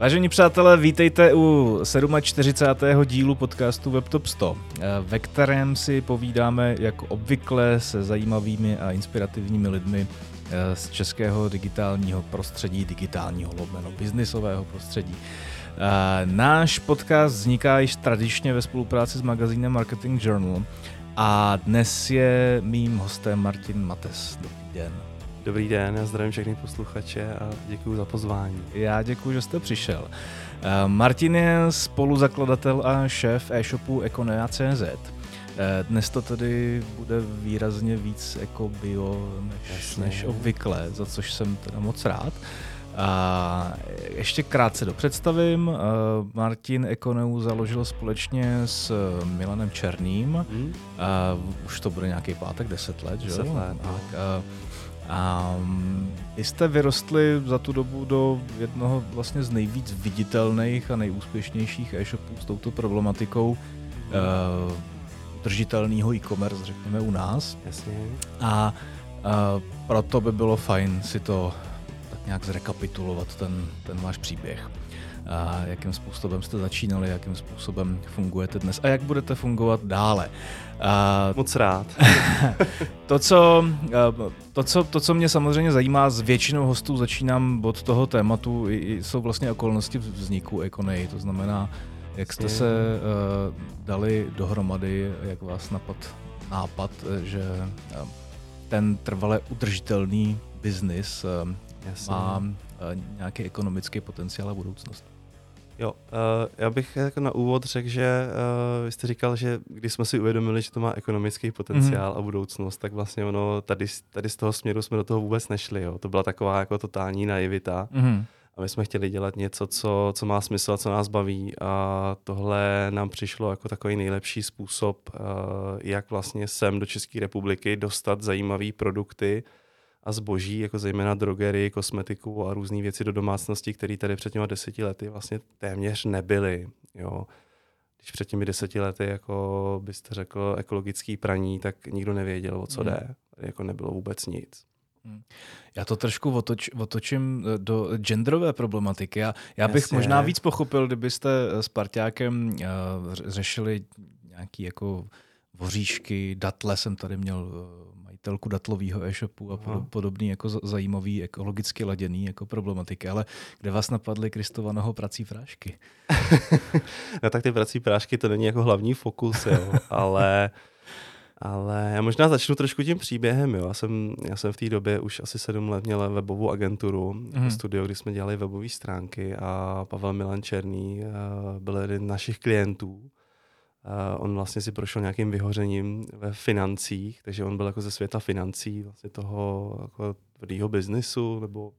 Vážení přátelé, vítejte u 47. dílu podcastu WebTop 100, ve kterém si povídáme jako obvykle se zajímavými a inspirativními lidmi eh, z českého digitálního prostředí, digitálního lomeno, biznisového prostředí. Eh, náš podcast vzniká již tradičně ve spolupráci s magazínem Marketing Journal a dnes je mým hostem Martin Mates. Dobrý den. Dobrý den, já zdravím všechny posluchače a děkuji za pozvání. Já děkuji, že jste přišel. Eh, Martin je spoluzakladatel a šéf e-shopu Econea.cz. Eh, dnes to tedy bude výrazně víc jako bio než, než obvykle, za což jsem teda moc rád. A ještě krátce dopředstavím. Eh, Martin Ekoneu založil společně s Milanem Černým. Hmm. Už to bude nějaký pátek, 10 let, že jo? 10 let. Tak, no. A vy jste vyrostli za tu dobu do jednoho vlastně z nejvíc viditelných a nejúspěšnějších e-shopů s touto problematikou uh, držitelného e-commerce, řekněme u nás. Jasně. A uh, proto by bylo fajn si to tak nějak zrekapitulovat, ten, ten váš příběh a jakým způsobem jste začínali, jakým způsobem fungujete dnes a jak budete fungovat dále. A Moc rád. to, co, to, co, to, co mě samozřejmě zajímá, s většinou hostů začínám od toho tématu, jsou vlastně okolnosti vzniku Econej, to znamená, jak jste se uh, dali dohromady, jak vás napad nápad, že uh, ten trvale udržitelný biznis uh, má uh, nějaký ekonomický potenciál a budoucnost. Jo, uh, já bych jako na úvod řekl, že uh, vy jste říkal, že když jsme si uvědomili, že to má ekonomický potenciál mm-hmm. a budoucnost, tak vlastně ono tady, tady z toho směru jsme do toho vůbec nešli. Jo. To byla taková jako totální naivita. Mm-hmm. A my jsme chtěli dělat něco, co, co má smysl a co nás baví. A tohle nám přišlo jako takový nejlepší způsob, uh, jak vlastně sem do České republiky dostat zajímavé produkty, a zboží, jako zejména drogery, kosmetiku a různé věci do domácnosti, které tady před těmi deseti lety vlastně téměř nebyly. Jo. Když před těmi deseti lety jako byste řekl ekologický praní, tak nikdo nevěděl, o co hmm. jde. Jako nebylo vůbec nic. Hmm. Já to trošku otoč, otočím eh, do genderové problematiky. Já, já bych Jasně. možná víc pochopil, kdybyste s Parťákem uh, řešili nějaký jako voříšky, datle jsem tady měl majitelku datlového e-shopu a Aha. podobný jako zajímavý, ekologicky laděný jako problematiky, ale kde vás napadly Kristova prací prášky? no tak ty prací prášky to není jako hlavní fokus, jo, ale ale já možná začnu trošku tím příběhem. Jo. Já, jsem, já jsem v té době už asi sedm let měl webovou agenturu, mm. studio, kdy jsme dělali webové stránky a Pavel Milan Černý eh, byl jeden z našich klientů. Uh, on vlastně si prošel nějakým vyhořením ve financích, takže on byl jako ze světa financí, vlastně toho jako tvrdého biznisu, nebo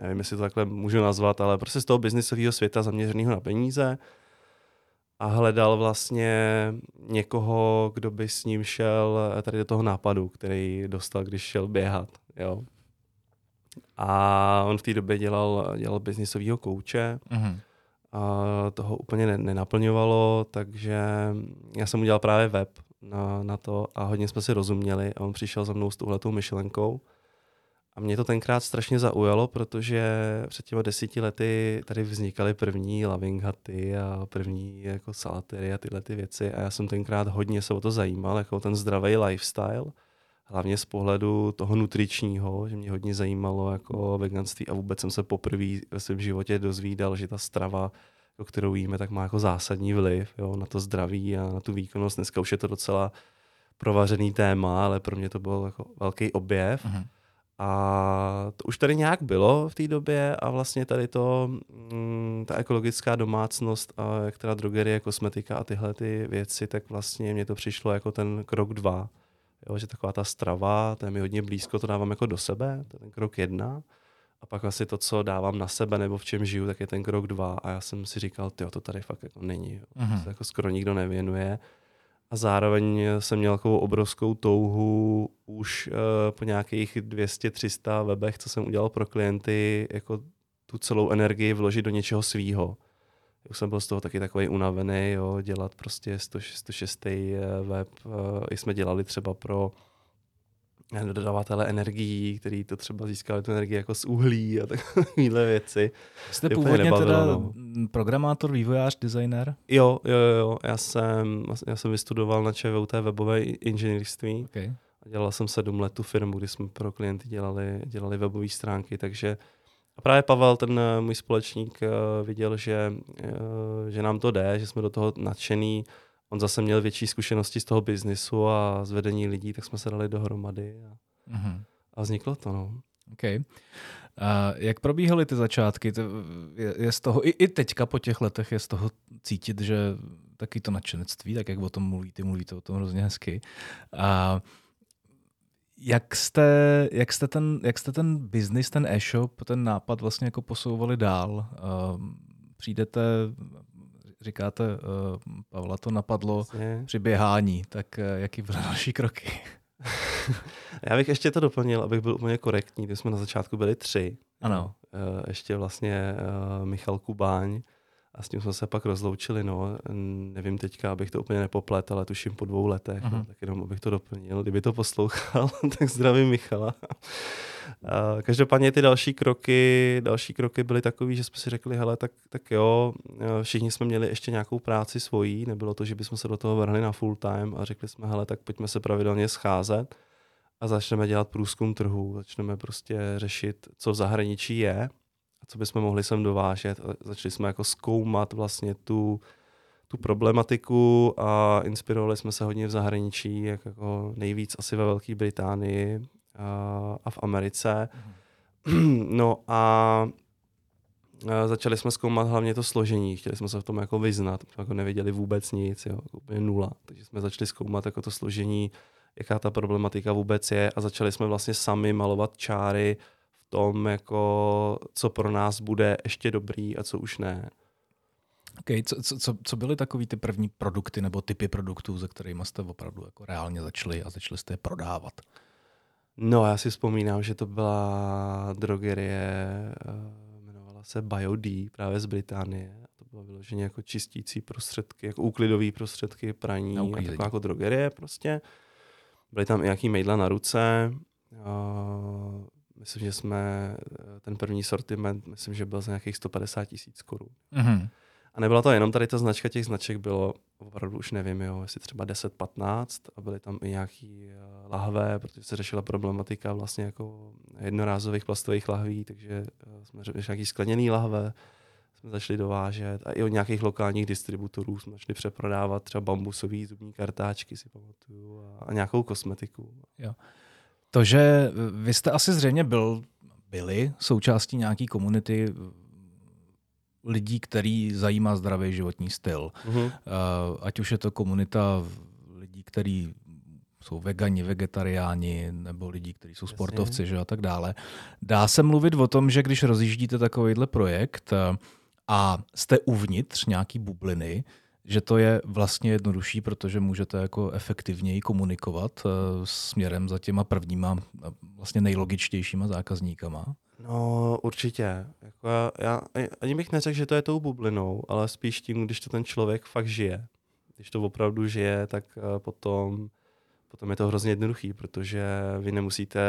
nevím, jestli to takhle můžu nazvat, ale prostě z toho biznisového světa zaměřeného na peníze a hledal vlastně někoho, kdo by s ním šel tady do toho nápadu, který dostal, když šel běhat. Jo. A on v té době dělal, dělal biznisového kouče. Mm-hmm a toho úplně nenaplňovalo, takže já jsem udělal právě web na, na to a hodně jsme si rozuměli a on přišel za mnou s touhletou myšlenkou. A mě to tenkrát strašně zaujalo, protože před těmi desíti lety tady vznikaly první loving huty a první jako salatery a tyhle ty věci a já jsem tenkrát hodně se o to zajímal, jako ten zdravý lifestyle hlavně z pohledu toho nutričního, že mě hodně zajímalo jako veganství a vůbec jsem se poprvé ve svém životě dozvídal, že ta strava, o kterou jíme, tak má jako zásadní vliv jo, na to zdraví a na tu výkonnost. Dneska už je to docela provařený téma, ale pro mě to byl jako velký objev. Uh-huh. A to už tady nějak bylo v té době a vlastně tady to, mm, ta ekologická domácnost, a která drogerie, kosmetika a tyhle ty věci, tak vlastně mě to přišlo jako ten krok dva. Jo, že taková ta strava, to je mi hodně blízko, to dávám jako do sebe, to je ten krok jedna. A pak asi to, co dávám na sebe nebo v čem žiju, tak je ten krok dva. A já jsem si říkal, ty to tady fakt jako není. Mm-hmm. To jako skoro nikdo nevěnuje. A zároveň jsem měl takovou obrovskou touhu už uh, po nějakých 200-300 webech, co jsem udělal pro klienty, jako tu celou energii vložit do něčeho svýho už jsem byl z toho taky takový unavený, jo, dělat prostě 106. Eh, web. Eh, I jsme dělali třeba pro dodavatele energií, který to třeba získali tu energii jako z uhlí a takovéhle věci. Jste původně nebavilo, teda no. programátor, vývojář, designer? Jo, jo, jo. Já jsem, já jsem vystudoval na ČVUT webové inženýrství. Okay. Dělal jsem sedm let tu firmu, kdy jsme pro klienty dělali, dělali webové stránky, takže a právě Pavel, ten eh, můj společník, eh, viděl, že, eh, že nám to jde, že jsme do toho nadšený. On zase měl větší zkušenosti z toho biznisu a z vedení lidí, tak jsme se dali dohromady a, mm-hmm. a vzniklo to. No. Okay. A jak probíhaly ty začátky? Je, je z toho, i, i teďka po těch letech je z toho cítit, že taky to nadšenectví, tak jak o tom mluvíte, mluvíte o tom hrozně hezky. A jak jste, jak jste ten, jak jste ten business, ten e-shop, ten nápad vlastně jako posouvali dál? Uh, přijdete, říkáte, uh, Pavla to napadlo Jasně. při běhání, tak uh, jaký byly další kroky? Já bych ještě to doplnil, abych byl úplně korektní. Když jsme na začátku byli tři. Ano. Uh, ještě vlastně uh, Michal Kubáň, a s tím jsme se pak rozloučili, no. Nevím teďka, abych to úplně nepoplet, ale tuším po dvou letech, uh-huh. no, tak jenom abych to doplnil. Kdyby to poslouchal, tak zdravím Michala. A každopádně ty další kroky, další kroky byly takové, že jsme si řekli, hele, tak, tak jo, všichni jsme měli ještě nějakou práci svojí, nebylo to, že bychom se do toho vrhli na full time a řekli jsme, hele, tak pojďme se pravidelně scházet a začneme dělat průzkum trhu, začneme prostě řešit, co v zahraničí je co bychom mohli sem dovážet. A začali jsme jako zkoumat vlastně tu, tu problematiku a inspirovali jsme se hodně v zahraničí, jak jako nejvíc asi ve Velké Británii a, a v Americe. Mm. No a začali jsme zkoumat hlavně to složení, chtěli jsme se v tom jako vyznat, jako nevěděli vůbec nic, jo, úplně nula. Takže jsme začali zkoumat jako to složení, jaká ta problematika vůbec je a začali jsme vlastně sami malovat čáry tom, jako, co pro nás bude ještě dobrý a co už ne. Okay, co, co, co byly takový ty první produkty nebo typy produktů, se kterými jste opravdu jako reálně začali a začali jste je prodávat? No, já si vzpomínám, že to byla drogerie, eh, jmenovala se BioD, právě z Británie. To bylo vyloženě jako čistící prostředky, jako úklidové prostředky, praní, a taková jako drogerie prostě. Byly tam i nějaký mejdla na ruce, myslím, že jsme eh, ten první sortiment, myslím, že byl za nějakých 150 tisíc korun. Mm-hmm. A nebyla to jenom tady ta značka, těch značek bylo opravdu už nevím, jo, jestli třeba 10-15 a byly tam i nějaký uh, lahve, protože se řešila problematika vlastně jako jednorázových plastových lahví, takže uh, jsme řešili nějaký skleněný lahve, jsme začali dovážet a i od nějakých lokálních distributorů jsme začali přeprodávat třeba bambusové zubní kartáčky, si pamatuju, a, a nějakou kosmetiku. Jo. To, že vy jste asi zřejmě byl, byli součástí nějaký komunity lidí, který zajímá zdravý životní styl. Uh-huh. Ať už je to komunita lidí, kteří jsou vegani, vegetariáni, nebo lidi, kteří jsou Jasně. sportovci že, a tak dále. Dá se mluvit o tom, že když rozjíždíte takovýhle projekt a jste uvnitř nějaký bubliny, že to je vlastně jednodušší, protože můžete jako efektivněji komunikovat uh, směrem za těma prvníma, vlastně nejlogičtějšíma zákazníkama? No, určitě. Jako já, já ani bych neřekl, že to je tou bublinou, ale spíš tím, když to ten člověk fakt žije. Když to opravdu žije, tak uh, potom, potom je to hrozně jednoduchý, protože vy nemusíte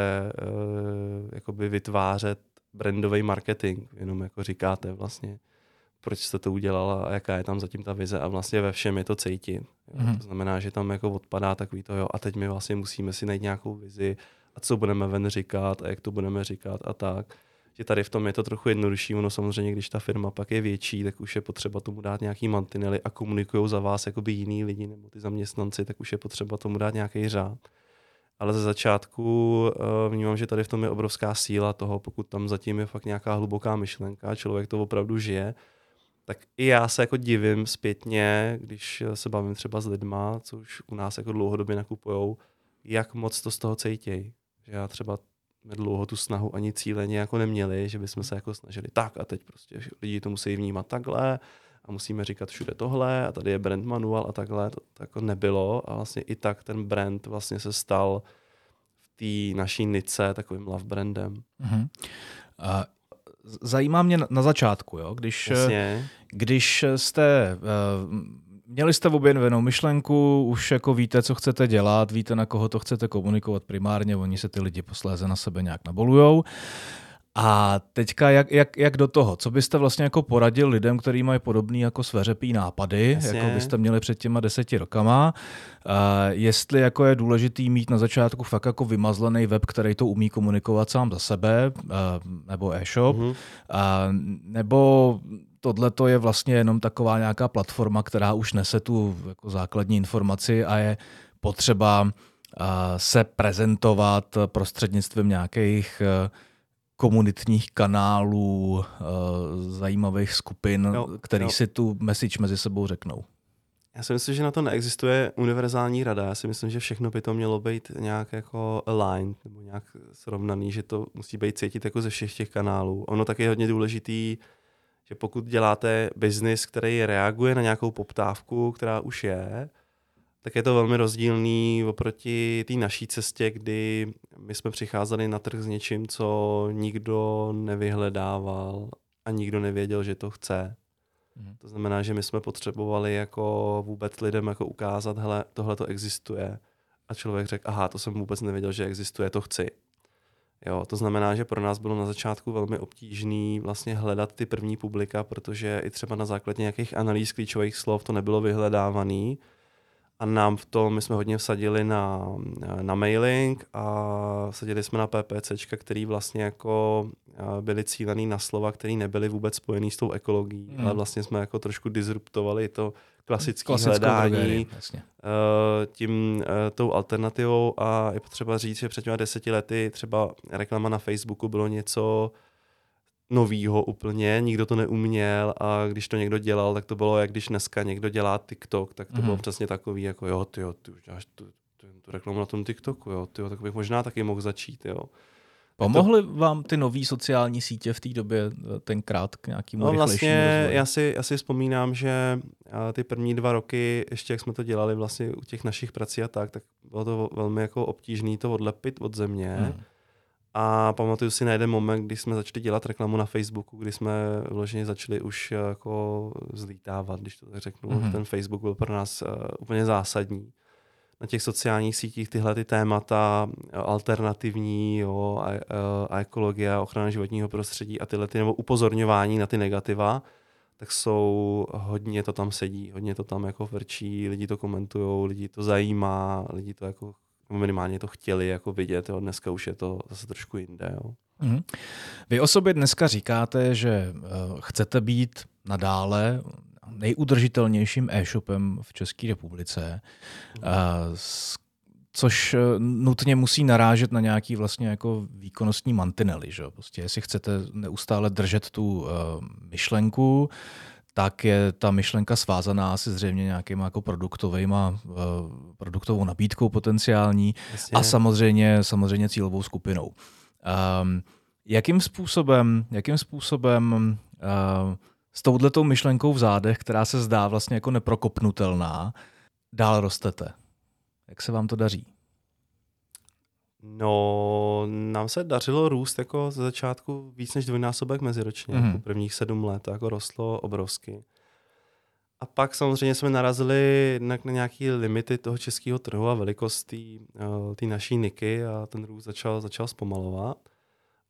uh, jakoby vytvářet brandový marketing, jenom jako říkáte vlastně proč jste to udělala a jaká je tam zatím ta vize a vlastně ve všem je to cítit. Mm-hmm. To znamená, že tam jako odpadá takový to, jo, a teď my vlastně musíme si najít nějakou vizi a co budeme ven říkat a jak to budeme říkat a tak. Že tady v tom je to trochu jednodušší, ono samozřejmě, když ta firma pak je větší, tak už je potřeba tomu dát nějaký mantinely a komunikují za vás jakoby jiný lidi nebo ty zaměstnanci, tak už je potřeba tomu dát nějaký řád. Ale ze začátku uh, vnímám, že tady v tom je obrovská síla toho, pokud tam zatím je fakt nějaká hluboká myšlenka, člověk to opravdu žije, tak i já se jako divím zpětně, když se bavím třeba s lidma, co už u nás jako dlouhodobě nakupujou, jak moc to z toho cítějí. Že já třeba jsme dlouho tu snahu ani cíleně jako neměli, že bychom se jako snažili tak a teď prostě lidi to musí vnímat takhle a musíme říkat všude tohle a tady je brand manual a takhle, to, to jako nebylo a vlastně i tak ten brand vlastně se stal v té naší nice takovým love brandem. Uh-huh. Uh, zajímá mě na začátku, jo? Když, Jasně. když jste uh, měli jste objevenou myšlenku, už jako víte, co chcete dělat, víte, na koho to chcete komunikovat primárně, oni se ty lidi posléze na sebe nějak nabolujou. A teďka jak, jak, jak do toho? Co byste vlastně jako poradil lidem, kteří mají podobný jako sveřepý nápady, Jasně. jako byste měli před těma deseti rokama? Uh, jestli jako je důležitý mít na začátku fakt jako vymazlený web, který to umí komunikovat sám za sebe, uh, nebo e-shop, mm-hmm. uh, nebo tohle to je vlastně jenom taková nějaká platforma, která už nese tu jako základní informaci a je potřeba uh, se prezentovat prostřednictvím nějakých uh, komunitních kanálů, eh, zajímavých skupin, jo, který jo. si tu message mezi sebou řeknou. Já si myslím, že na to neexistuje univerzální rada. Já si myslím, že všechno by to mělo být nějak jako aligned nebo nějak srovnaný, že to musí být cítit jako ze všech těch kanálů. Ono taky je hodně důležitý, že pokud děláte biznis, který reaguje na nějakou poptávku, která už je, tak je to velmi rozdílný oproti té naší cestě, kdy my jsme přicházeli na trh s něčím, co nikdo nevyhledával a nikdo nevěděl, že to chce. Mm. To znamená, že my jsme potřebovali jako vůbec lidem jako ukázat, hele, tohle to existuje. A člověk řekl, aha, to jsem vůbec nevěděl, že existuje, to chci. Jo, to znamená, že pro nás bylo na začátku velmi obtížné vlastně hledat ty první publika, protože i třeba na základě nějakých analýz klíčových slov to nebylo vyhledávané a nám v tom, my jsme hodně vsadili na, na mailing a vsadili jsme na PPCčka, který vlastně jako byly cílený na slova, které nebyly vůbec spojený s tou ekologií, hmm. ale vlastně jsme jako trošku disruptovali to klasické hledání uh, tím, uh, tou alternativou a je potřeba říct, že před těmi deseti lety třeba reklama na Facebooku bylo něco, novýho úplně, nikdo to neuměl a když to někdo dělal, tak to bylo jak když dneska někdo dělá TikTok, tak to mm. bylo mhm. přesně takový jako jo, ty jo, ty už děláš tu, tu, tu reklamu na tom TikToku, jo, ty jo, tak bych možná taky mohl začít, jo. Pomohly to... vám ty nové sociální sítě v té době eh, tenkrát k nějakému no, vlastně já si, já si vzpomínám, že eh, ty první dva roky, ještě jak jsme to dělali vlastně u těch našich prací a tak, tak bylo to velmi jako obtížné to odlepit od země. Hmm a pamatuju si na jeden moment, kdy jsme začali dělat reklamu na Facebooku, kdy jsme vloženě začali už jako zlítávat, když to tak řeknu. Mm-hmm. Ten Facebook byl pro nás uh, úplně zásadní. Na těch sociálních sítích tyhle ty témata alternativní jo, a, a, ekologie, ochrana životního prostředí a tyhle ty, nebo upozorňování na ty negativa, tak jsou, hodně to tam sedí, hodně to tam jako vrčí, lidi to komentují, lidi to zajímá, lidi to jako minimálně to chtěli jako vidět, jo. dneska už je to zase trošku jinde. Jo. Mm. Vy o sobě dneska říkáte, že uh, chcete být nadále nejudržitelnějším e-shopem v České republice, uh, což eh, nutně musí narážet na nějaký vlastně jako výkonnostní mantinely. Že? Prostě jestli chcete neustále držet tu myšlenku, tak je ta myšlenka svázaná asi zřejmě nějakým jako produktovýma, uh, produktovou nabídkou potenciální Jasně. a samozřejmě, samozřejmě cílovou skupinou. Um, jakým způsobem, jakým způsobem uh, s touhletou myšlenkou v zádech, která se zdá vlastně jako neprokopnutelná, dál rostete? Jak se vám to daří? No, nám se dařilo růst jako ze začátku víc než dvojnásobek meziročně. Mm-hmm. Jako prvních sedm let jako rostlo obrovsky. A pak samozřejmě jsme narazili na, na nějaké limity toho českého trhu a velikost té uh, naší niky a ten růst začal, začal zpomalovat.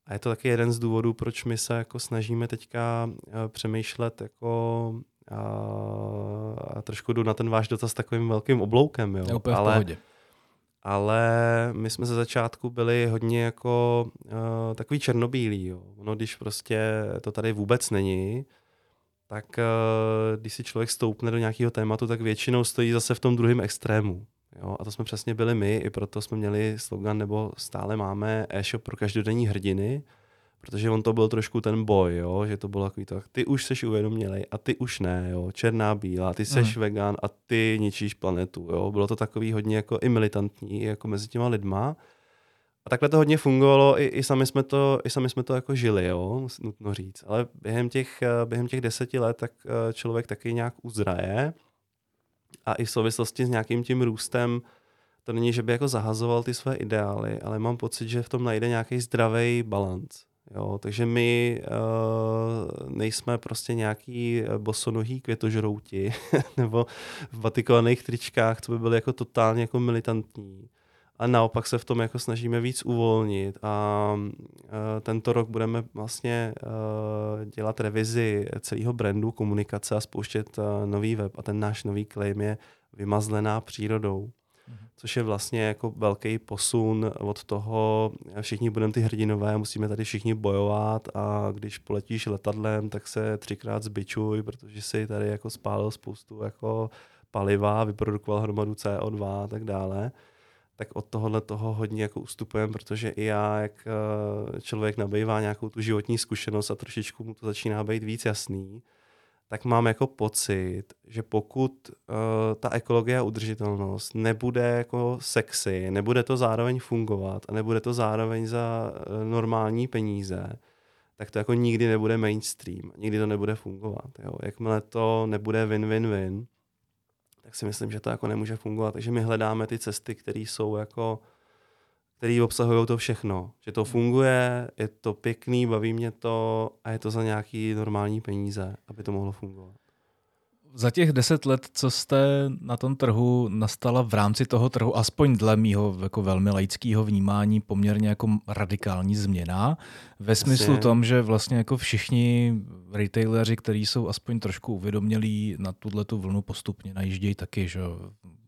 A je to taky jeden z důvodů, proč my se jako snažíme teďka uh, přemýšlet jako uh, a trošku jdu na ten váš dotaz takovým velkým obloukem. Jo. Ale, v pohodě ale my jsme ze začátku byli hodně jako uh, takový černobílí. Jo. Ono, když prostě to tady vůbec není, tak uh, když si člověk stoupne do nějakého tématu, tak většinou stojí zase v tom druhém extrému. Jo, a to jsme přesně byli my, i proto jsme měli slogan, nebo stále máme e-shop pro každodenní hrdiny, protože on to byl trošku ten boj, jo? že to bylo takový to, ty už seš uvědomělej a ty už ne, jo? černá, bílá, ty seš mm. vegan a ty ničíš planetu. Jo? Bylo to takový hodně jako i militantní jako mezi těma lidma. A takhle to hodně fungovalo, i, i, sami, jsme to, i sami jsme to jako žili, jo? nutno říct. Ale během těch, během těch deseti let tak eh, člověk taky nějak uzraje a i v souvislosti s nějakým tím růstem to není, že by jako zahazoval ty své ideály, ale mám pocit, že v tom najde nějaký zdravý balans Jo? Takže my uh, nejsme prostě nějaký bosonohý květožrouti nebo v batikovaných tričkách, co by byly jako totálně jako militantní. A naopak se v tom jako snažíme víc uvolnit a uh, tento rok budeme vlastně uh, dělat revizi celého brandu, komunikace a spouštět uh, nový web a ten náš nový claim je vymazlená přírodou což je vlastně jako velký posun od toho, všichni budeme ty hrdinové, musíme tady všichni bojovat a když poletíš letadlem, tak se třikrát zbičuj, protože si tady jako spálil spoustu jako paliva, vyprodukoval hromadu CO2 a tak dále. Tak od tohohle toho hodně jako ustupujeme, protože i já, jak eh, člověk nabývá nějakou tu životní zkušenost a trošičku mu to začíná být víc jasný, tak mám jako pocit, že pokud uh, ta ekologie a udržitelnost nebude jako sexy, nebude to zároveň fungovat a nebude to zároveň za uh, normální peníze, tak to jako nikdy nebude mainstream, nikdy to nebude fungovat. Jo. Jakmile to nebude win-win-win, tak si myslím, že to jako nemůže fungovat. Takže my hledáme ty cesty, které jsou jako který obsahují to všechno. Že to funguje, je to pěkný, baví mě to a je to za nějaký normální peníze, aby to mohlo fungovat. Za těch deset let, co jste na tom trhu, nastala v rámci toho trhu, aspoň dle mýho jako velmi laického vnímání, poměrně jako radikální změna. Ve smyslu Jasně. tom, že vlastně jako všichni retaileri, kteří jsou aspoň trošku uvědomělí na tuhle tu vlnu postupně najíždějí taky, že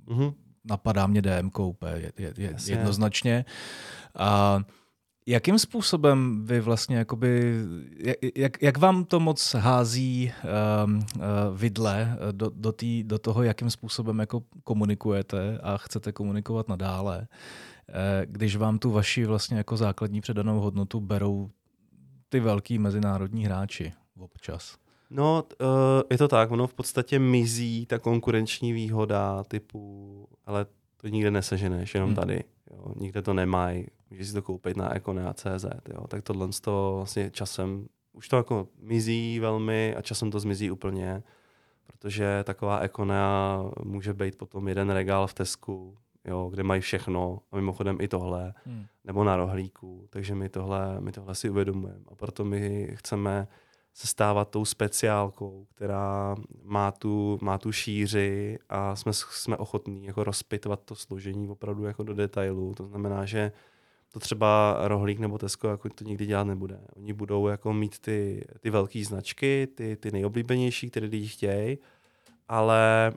mm-hmm napadá mě DMK úplně je, je, je, jednoznačně. A jakým způsobem vy vlastně jakoby, jak, jak vám to moc hází um, uh, vidle do, do, tý, do toho, jakým způsobem jako komunikujete a chcete komunikovat nadále, uh, když vám tu vaši vlastně jako základní předanou hodnotu berou ty velký mezinárodní hráči občas? No, uh, je to tak, ono v podstatě mizí ta konkurenční výhoda typu, ale to nikde neseženeš, jenom hmm. tady. Jo. Nikde to nemají, můžeš si to koupit na Econea.cz. Jo. Tak tohle to vlastně časem, už to jako mizí velmi a časem to zmizí úplně, protože taková Econea může být potom jeden regál v Tesku, jo, kde mají všechno, a mimochodem i tohle, hmm. nebo na rohlíku, takže my tohle, my tohle si uvědomujeme. A proto my chceme se stávat tou speciálkou, která má tu, má tu šíři a jsme, jsme ochotní jako rozpitvat to složení opravdu jako do detailu. To znamená, že to třeba Rohlík nebo Tesco jako to nikdy dělat nebude. Oni budou jako mít ty, ty velké značky, ty, ty nejoblíbenější, které lidi chtějí, ale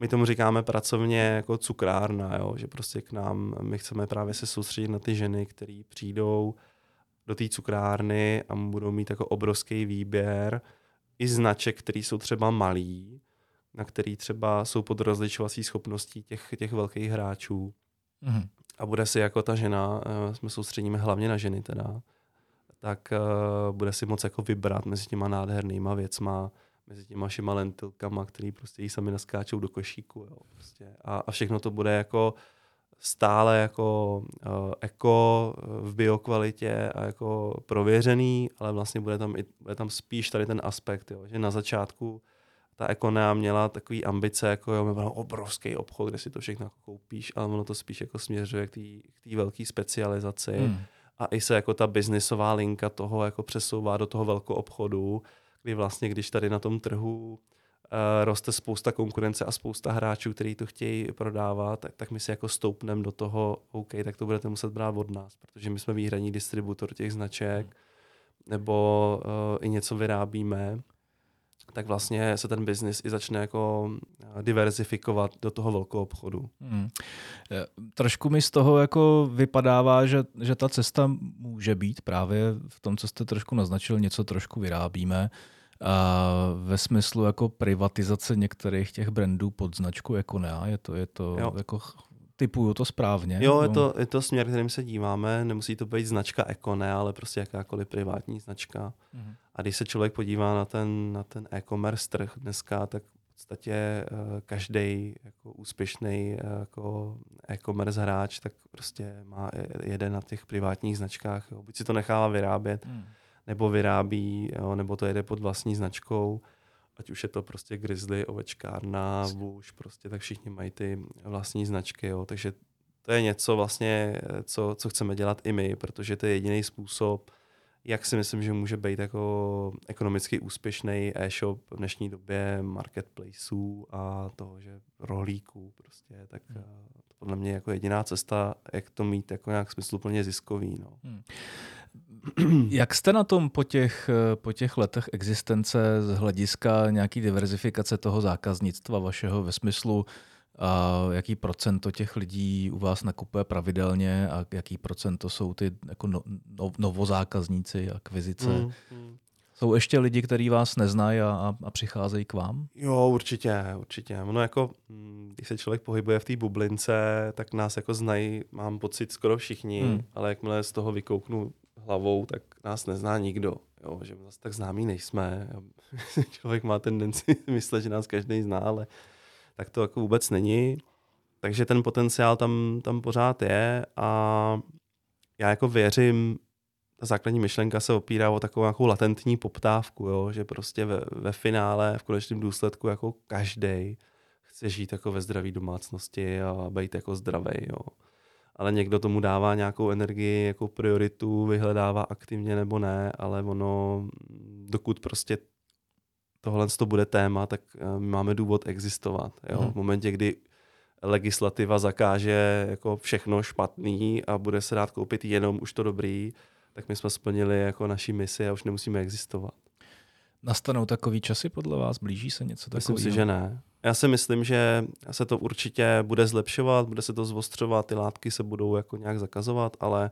my tomu říkáme pracovně jako cukrárna, jo? že prostě k nám, my chceme právě se soustředit na ty ženy, které přijdou do té cukrárny a budou mít jako obrovský výběr i značek, které jsou třeba malý, na který třeba jsou pod rozlišovací schopností těch, těch velkých hráčů. Mm-hmm. A bude si jako ta žena, uh, jsme soustředíme hlavně na ženy teda, tak uh, bude si moc jako vybrat mezi těma nádhernýma věcma, mezi těma všema lentilkama, který prostě jí sami naskáčou do košíku. Jo, prostě. a, a všechno to bude jako uh, stále jako uh, eko v biokvalitě a jako prověřený, ale vlastně bude tam, i, bude tam spíš tady ten aspekt, jo, že na začátku ta Ekonea měla takový ambice, jako jo, byl obrovský obchod, kde si to všechno jako koupíš, ale ono to spíš jako směřuje k té velké specializaci. Hmm. A i se jako ta biznisová linka toho jako přesouvá do toho velkou obchodu, kdy vlastně, když tady na tom trhu uh, roste spousta konkurence a spousta hráčů, kteří to chtějí prodávat, tak, tak my si jako stoupneme do toho, OK, tak to budete muset brát od nás, protože my jsme výhradní distributor těch značek, hmm. nebo uh, i něco vyrábíme, tak vlastně se ten biznis i začne jako eh, diverzifikovat do toho velkého obchodu. Hmm. Trošku mi z toho jako vypadává, že, že ta cesta může být právě v tom, co jste trošku naznačil, něco trošku vyrábíme, a ve smyslu jako privatizace některých těch brandů pod značku Econea, je to, je to jo. jako typuju to správně? Jo, je to, je to směr, kterým se díváme. Nemusí to být značka Econea, ale prostě jakákoliv privátní značka. Mhm. A když se člověk podívá na ten, na ten e-commerce trh dneska, tak v podstatě uh, každý jako úspěšný uh, jako e-commerce hráč tak prostě má jeden na těch privátních značkách. Jo. Buď si to nechává vyrábět, hmm nebo vyrábí, jo, nebo to jede pod vlastní značkou, ať už je to prostě Grizzly, ovečkárna, Bush, prostě tak všichni mají ty vlastní značky, jo, takže to je něco vlastně, co, co chceme dělat i my, protože to je jediný způsob, jak si myslím, že může být jako ekonomicky úspěšný e-shop v dnešní době marketplaceů a toho, že rohlíků prostě, tak hmm. to podle mě jako jediná cesta, jak to mít jako nějak smysluplně ziskový. No. Hmm. Jak jste na tom po těch, po těch letech existence z hlediska nějaký diverzifikace toho zákaznictva vašeho ve smyslu, a jaký procento těch lidí u vás nakupuje pravidelně a jaký procento jsou ty jako no, no, novozákazníci, akvizice? Mm, mm. Jsou ještě lidi, kteří vás neznají a, a přicházejí k vám? Jo, určitě, určitě. Ono jako, mm, když se člověk pohybuje v té bublince, tak nás jako znají, mám pocit, skoro všichni, mm. ale jakmile z toho vykouknu hlavou, tak nás nezná nikdo. Jo, že zase tak známí nejsme. člověk má tendenci myslet, že nás každý zná, ale tak to jako vůbec není. Takže ten potenciál tam, tam pořád je a já jako věřím, ta základní myšlenka se opírá o takovou nějakou latentní poptávku, jo? že prostě ve, ve finále, v konečném důsledku jako každý chce žít jako ve zdravé domácnosti a být jako zdravý. Jo? Ale někdo tomu dává nějakou energii jako prioritu, vyhledává aktivně nebo ne, ale ono, dokud prostě tohle to bude téma, tak eh, my máme důvod existovat. Jo? Hmm. V momentě, kdy legislativa zakáže jako všechno špatný a bude se dát koupit jenom už to dobrý, tak my jsme splnili jako naši misi a už nemusíme existovat. Nastanou takový časy podle vás? Blíží se něco takového? Myslím si, že ne. Já si myslím, že se to určitě bude zlepšovat, bude se to zvostřovat, ty látky se budou jako nějak zakazovat, ale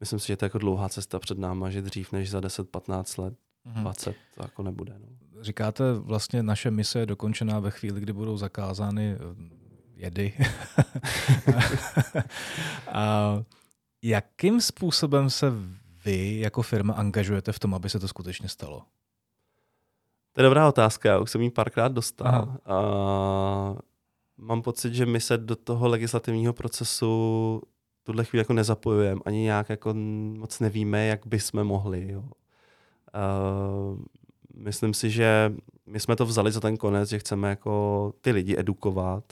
myslím si, že to je jako dlouhá cesta před náma, že dřív než za 10-15 let, mm-hmm. 20 to jako nebude. No říkáte, vlastně naše mise je dokončená ve chvíli, kdy budou zakázány eh, jedy. a jakým způsobem se vy jako firma angažujete v tom, aby se to skutečně stalo? To je dobrá otázka, já už jsem ji párkrát dostal. A mám pocit, že my se do toho legislativního procesu tuhle chvíli jako nezapojujeme, ani nějak jako moc nevíme, jak bychom mohli. Jo. Uh, myslím si, že my jsme to vzali za ten konec, že chceme jako ty lidi edukovat,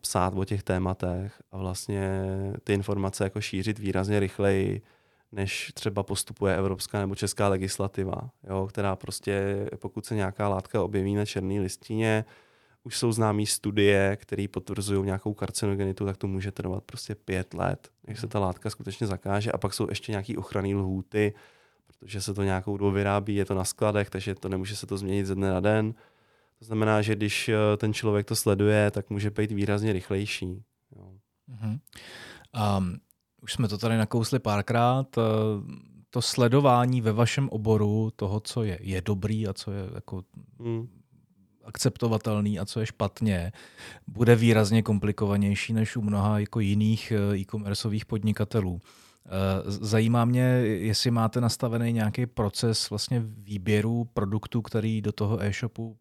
psát o těch tématech a vlastně ty informace jako šířit výrazně rychleji, než třeba postupuje evropská nebo česká legislativa, jo, která prostě, pokud se nějaká látka objeví na černé listině, už jsou známé studie, které potvrzují nějakou karcinogenitu, tak to může trvat prostě pět let, než se ta látka skutečně zakáže. A pak jsou ještě nějaké ochranné lhůty, protože se to nějakou dobu vyrábí, je to na skladech, takže to nemůže se to změnit ze dne na den. To znamená, že když eh, ten člověk to sleduje, tak může být výrazně rychlejší. Jo. Uh-huh. Um, už jsme to tady nakousli párkrát. Eh, to sledování ve vašem oboru toho, co je, je dobrý a co je jako hmm. akceptovatelný a co je špatně, bude výrazně komplikovanější než u mnoha jako jiných eh, e-commerceových podnikatelů. Eh, zajímá mě, jestli máte nastavený nějaký proces vlastně výběru produktů, který do toho e-shopu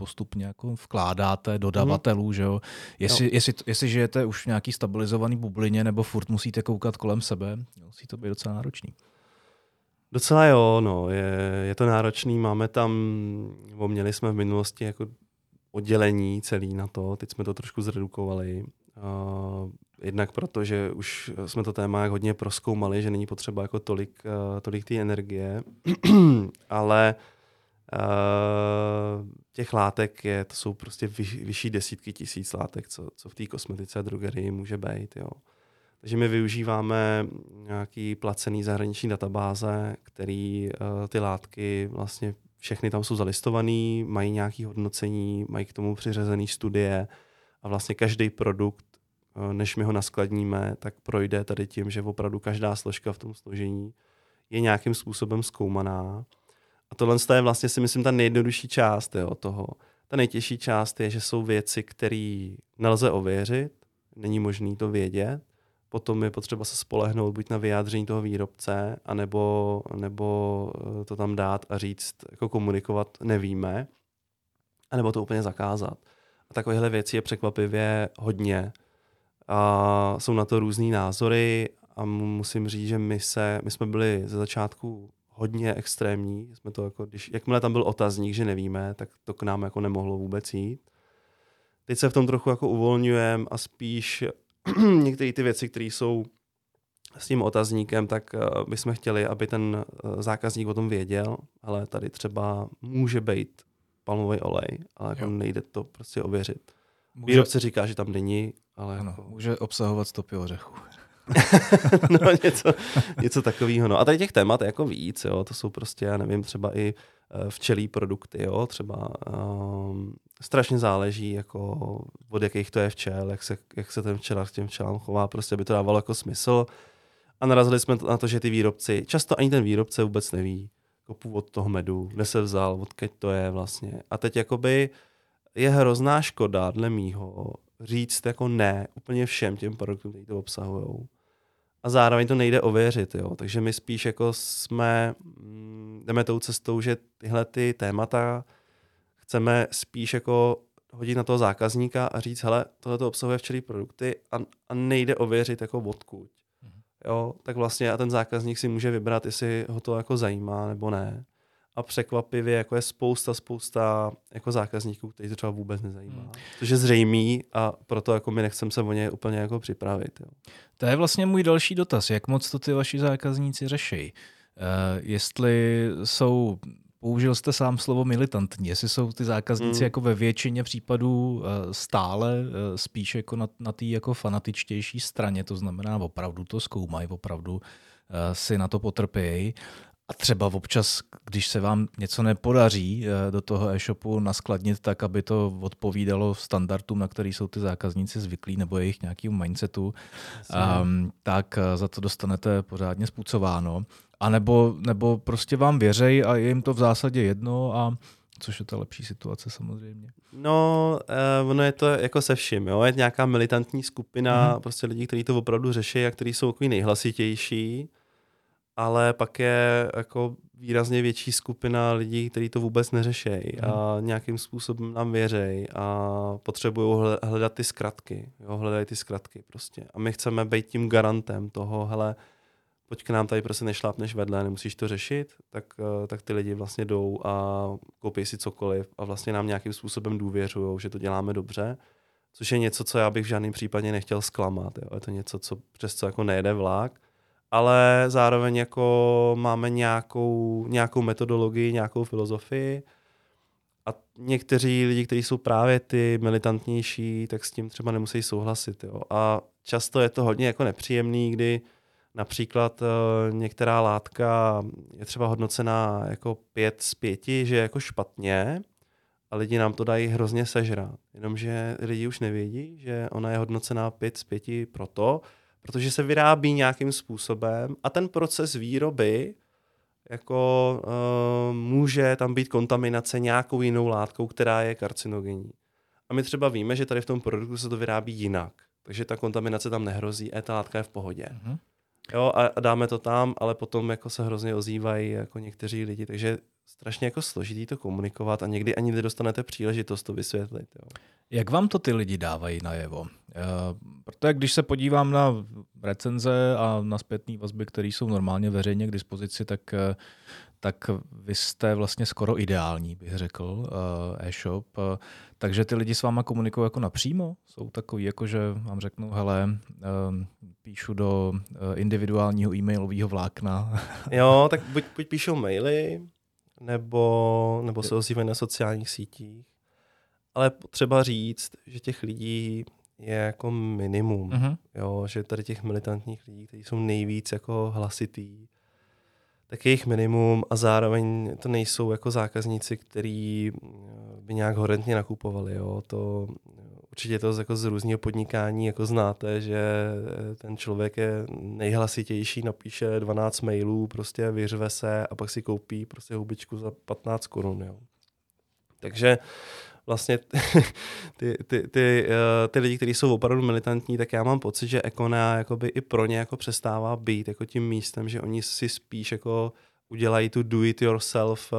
postupně jako vkládáte dodavatelů, hmm. že jo? Jestli, no. jestli, jestli žijete už v nějaký stabilizovaný bublině nebo furt musíte koukat kolem sebe, musí to být docela náročný. Docela jo, no, je, je to náročný, máme tam, měli jsme v minulosti jako oddělení celý na to, teď jsme to trošku zredukovali. Uh, jednak proto, že už jsme to téma jak hodně proskoumali, že není potřeba jako tolik, uh, tolik té energie, ale uh, těch látek je, to jsou prostě vyš, vyšší desítky tisíc látek, co, co v té kosmetice a drogerii může být. Jo. Takže my využíváme nějaký placený zahraniční databáze, který uh, ty látky vlastně všechny tam jsou zalistovaný, mají nějaké hodnocení, mají k tomu přiřazené studie a vlastně každý produkt Eh, než my ho naskladníme, tak projde tady tím, že opravdu každá složka v tom složení je nějakým způsobem zkoumaná. A tohle je vlastně si myslím ta nejjednodušší část jo, toho. Ta nejtěžší část je, že jsou věci, které nelze ověřit, není možné to vědět, potom je potřeba se spolehnout buď na vyjádření toho výrobce, anebo, nebo eh, to tam dát a říct, jako komunikovat nevíme, anebo to úplně zakázat. A takovéhle věcí je překvapivě hodně. A jsou na to různý názory a musím říct, že my, se, my jsme byli ze začátku hodně extrémní. Jsme to jako, když, jakmile tam byl otazník, že nevíme, tak to k nám jako nemohlo vůbec jít. Teď se v tom trochu jako uvolňujeme a spíš některé ty věci, které jsou s tím otazníkem, tak bychom chtěli, aby ten zákazník o tom věděl, ale tady třeba může být palmový olej, ale jako nejde to prostě ověřit. Může... Výrobce říká, že tam není, ale... Ano, jako... může obsahovat stopy ořechů. no, něco, něco takového. No. A tady těch témat je jako víc, jo. to jsou prostě, já nevím, třeba i eh, včelí produkty, jo. třeba um, strašně záleží, jako od jakých to je včel, jak se, jak se ten včela k těm včelám chová, prostě aby to dávalo jako smysl. A narazili jsme na to, že ty výrobci, často ani ten výrobce vůbec neví jako původ toho medu, kde se vzal, odkud to je vlastně. A teď jakoby je hrozná škoda, dle mýho, říct jako ne úplně všem těm produktům, který to obsahují a zároveň to nejde ověřit, jo. Takže my spíš jako jsme, mm, jdeme tou cestou, že tyhle ty témata chceme spíš jako hodit na toho zákazníka a říct, hele, tohle to obsahuje včelí produkty a, a nejde ověřit jako odkud. Mhm. Jo, tak vlastně a ten zákazník si může vybrat, jestli ho to jako zajímá nebo ne a překvapivě jako je spousta, spousta jako zákazníků, kteří to třeba vůbec nezajímá. Hmm. Což je zřejmý a proto jako my nechceme se o ně úplně jako připravit. Jo. To je vlastně můj další dotaz. Jak moc to ty vaši zákazníci řeší? Uh, jestli jsou Použil jste sám slovo militantní. Jestli jsou ty zákazníci hmm. jako ve většině případů eh, stále eh, spíš jako na, na té jako fanatičtější straně, to znamená opravdu to zkoumají, opravdu si na to potrpějí, a třeba občas, když se vám něco nepodaří eh, do toho e-shopu naskladnit tak, aby to odpovídalo standardům, na který jsou ty zákazníci zvyklí, nebo jejich nějakým mindsetu, um, tak eh, za to dostanete pořádně spucováno. A nebo, nebo prostě vám věřej a je jim to v zásadě jedno a což je ta lepší situace samozřejmě. No, uh, ono je to jako se vším, jo? je nějaká militantní skupina mm-hmm. prostě lidí, kteří to opravdu řeší a kteří jsou takový nejhlasitější ale pak je jako výrazně větší skupina lidí, kteří to vůbec neřeší mm. a mhm. nějakým způsobem nám věří a potřebují hledat ty zkratky, jo, hledají ty zkratky prostě. A my chceme být tím garantem toho, hele, pojď k nám tady prostě nešlápneš vedle, nemusíš to řešit, tak, eh, tak ty lidi vlastně jdou a koupí si cokoliv a vlastně nám nějakým způsobem důvěřují, že to děláme dobře, což je něco, co já bych v žádném případě nechtěl zklamat. Jo. Je to něco, co, přes co jako nejede vlak ale zároveň jako máme nějakou, nějakou metodologii, nějakou filozofii a někteří lidi, kteří jsou právě ty militantnější, tak s tím třeba nemusí souhlasit. Jo. A často je to hodně jako nepříjemný, kdy například uh, některá látka je třeba hodnocená jako pět z pěti, že je jako špatně a lidi nám to dají hrozně sežrat. Jenomže lidi už nevědí, že ona je hodnocená pět z pěti proto, protože se vyrábí nějakým způsobem a ten proces výroby jako uh, může tam být kontaminace nějakou jinou látkou, která je karcinogenní. A my třeba víme, že tady v tom produktu se to vyrábí jinak, takže ta kontaminace tam nehrozí a ta látka je v pohodě. Mm-hmm. Jo, a, a dáme to tam, ale potom jako se hrozně ozývají jako někteří lidi, takže strašně jako složitý to komunikovat a někdy ani nedostanete příležitost to vysvětlit. Jo. Jak vám to ty lidi dávají najevo? Eh, protože když se podívám na recenze a na zpětné vazby, které jsou normálně veřejně k dispozici, tak, eh, tak vy jste vlastně skoro ideální, bych řekl, eh, e-shop. Takže ty lidi s váma komunikují jako napřímo? Jsou takový, jako že vám řeknou, hele, píšu do individuálního e-mailového vlákna. Jo, tak buď, buď píšou maily, nebo, nebo se ozývají na sociálních sítích. Ale potřeba říct, že těch lidí je jako minimum. Uh-huh. Jo, že tady těch militantních lidí, kteří jsou nejvíc jako hlasitý, tak je jich minimum a zároveň to nejsou jako zákazníci, který by nějak horentně nakupovali. Jo. To, určitě to jako z různého podnikání jako znáte, že eh, ten člověk je nejhlasitější, napíše 12 mailů, prostě vyřve se a pak si koupí prostě hubičku za 15 korun. Jo. Takže vlastně ty, ty, ty, uh, ty lidi, kteří jsou opravdu militantní, tak já mám pocit, že Ekona jakoby i pro ně jako přestává být jako tím místem, že oni si spíš jako udělají tu do-it-yourself uh,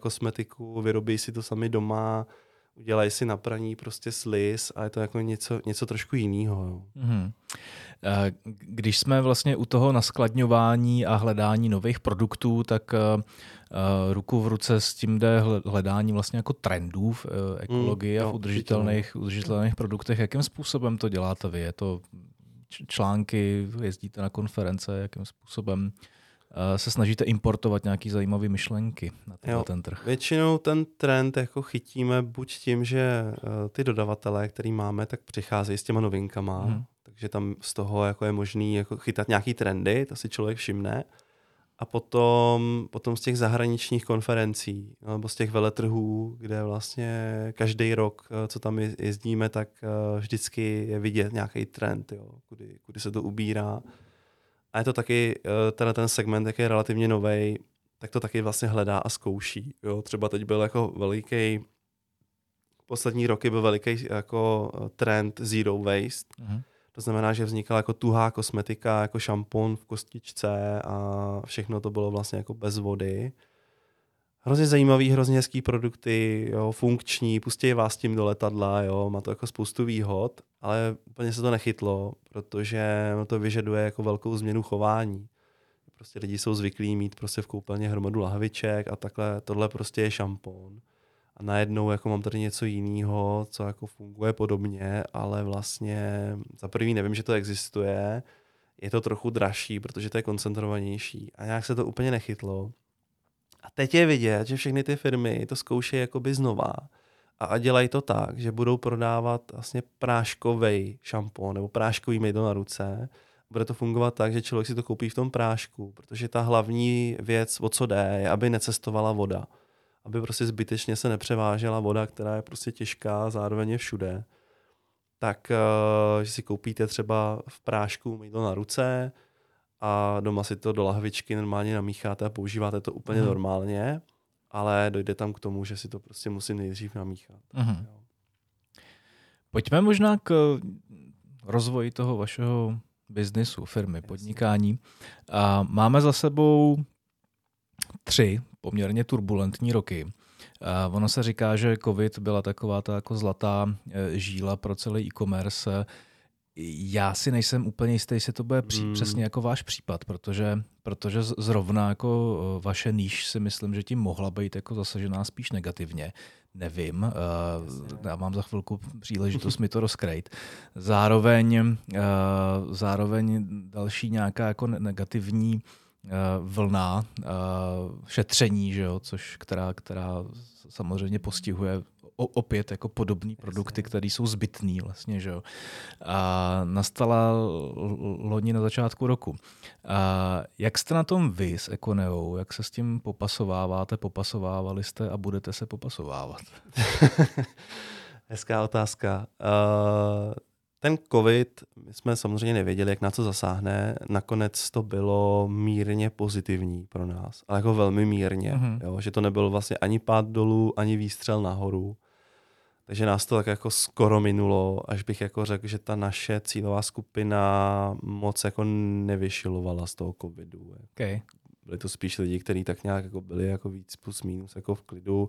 kosmetiku, vyrobí si to sami doma, udělají si na praní prostě sliz a je to jako něco, něco trošku jiného. Mm-hmm. Když jsme vlastně u toho naskladňování a hledání nových produktů, tak ruku v ruce s tím jde hledání vlastně jako trendů v e, ekologii mm, a v udržitelných, udržitelných produktech. Jakým způsobem to děláte vy? Je to články, jezdíte na konference, jakým způsobem eh, se snažíte importovat nějaké zajímavé myšlenky na jo, ten trh? Většinou ten trend jako chytíme buď tím, že ty dodavatelé, který máme, tak přicházejí s těma novinkama, hmm. takže tam z toho jako je možný jako chytat nějaký trendy, to si člověk všimne. A potom, potom z těch zahraničních konferencí, nebo z těch veletrhů, kde vlastně každý rok, eh, co tam jezdíme, tak eh, vždycky je vidět nějaký trend, jo, kudy, kudy se to ubírá. A je to taky, eh, ten, ten segment, jak je relativně nový, tak to taky vlastně hledá a zkouší. Jo. Třeba teď byl jako veliký, poslední roky byl veliký jako trend zero waste, mm-hmm to znamená, že vznikala jako tuhá kosmetika, jako šampon v kostičce a všechno to bylo vlastně jako bez vody. Hrozně zajímavý, hrozně hezký produkty, jo, funkční, pustí vás tím do letadla, jo, má to jako spoustu výhod, ale úplně se to nechytlo, protože to vyžaduje jako velkou změnu chování. Prostě lidi jsou zvyklí mít prostě v koupelně hromadu lahviček a takhle, tohle prostě je šampon a najednou jako mám tady něco jiného, co jako funguje podobně, ale vlastně za prvý nevím, že to existuje, je to trochu dražší, protože to je koncentrovanější a nějak se to úplně nechytlo. A teď je vidět, že všechny ty firmy to zkoušejí jakoby znova a dělají to tak, že budou prodávat vlastně práškový šampon nebo práškový mydlo na ruce. Bude to fungovat tak, že člověk si to koupí v tom prášku, protože ta hlavní věc, o co jde, je, aby necestovala voda aby prostě zbytečně se nepřevážela voda, která je prostě těžká, zároveň je všude, tak uh, že si koupíte třeba v prášku mýdlo na ruce a doma si to do lahvičky normálně namícháte a používáte to úplně mm. normálně, ale dojde tam k tomu, že si to prostě musím nejdřív namíchat. Mm. Pojďme možná k rozvoji toho vašeho biznisu, firmy, podnikání. A máme za sebou tři poměrně turbulentní roky. A ono se říká, že COVID byla taková ta jako zlatá e, žíla pro celý e-commerce. Já si nejsem úplně jistý, jestli to bude pří, hmm. přesně jako váš případ, protože, protože zrovna jako e, vaše níž si myslím, že tím mohla být jako zasažená spíš negativně. Nevím, uh, já mám za chvilku příležitost mi to rozkrejt. Zároveň, uh, zároveň další nějaká jako negativní Eh, vlna eh, šetření, že jo, což která, která samozřejmě postihuje opět jako podobné produkty, které jsou zbytné vlastně, že jo. A nastala loni na začátku roku. A jak jste na tom vy s Econeou? Jak se s tím popasováváte, popasovávali jste a budete se popasovávat? Hezká otázka. Uh, ten covid, my jsme samozřejmě nevěděli, jak na co zasáhne. Nakonec to bylo mírně pozitivní pro nás, ale jako velmi mírně. Mm-hmm. Jo? Že to nebylo vlastně ani pád dolů, ani výstřel nahoru. Takže nás to tak jako skoro minulo, až bych jako řekl, že ta naše cílová skupina moc jako nevyšilovala z toho covidu. Okay. Byli to spíš lidi, kteří tak nějak jako byli jako víc plus minus jako v klidu,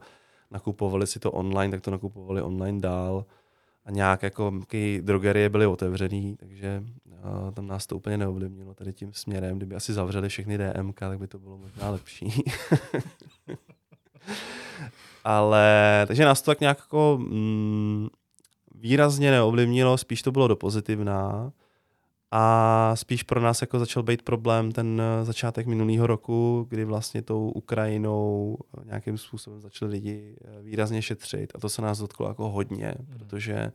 nakupovali si to online, tak to nakupovali online dál a nějak jako drogerie byly otevřený, takže tam nás to úplně neovlivnilo tady tím směrem. Kdyby asi zavřeli všechny DMK, tak by to bylo možná lepší. Ale, takže nás to tak nějak jako mm, výrazně neovlivnilo, spíš to bylo do pozitivná. A spíš pro nás jako začal být problém ten eh, začátek minulého roku, kdy vlastně tou Ukrajinou nějakým způsobem začali lidi eh, výrazně šetřit a to se nás dotklo jako hodně, hmm. protože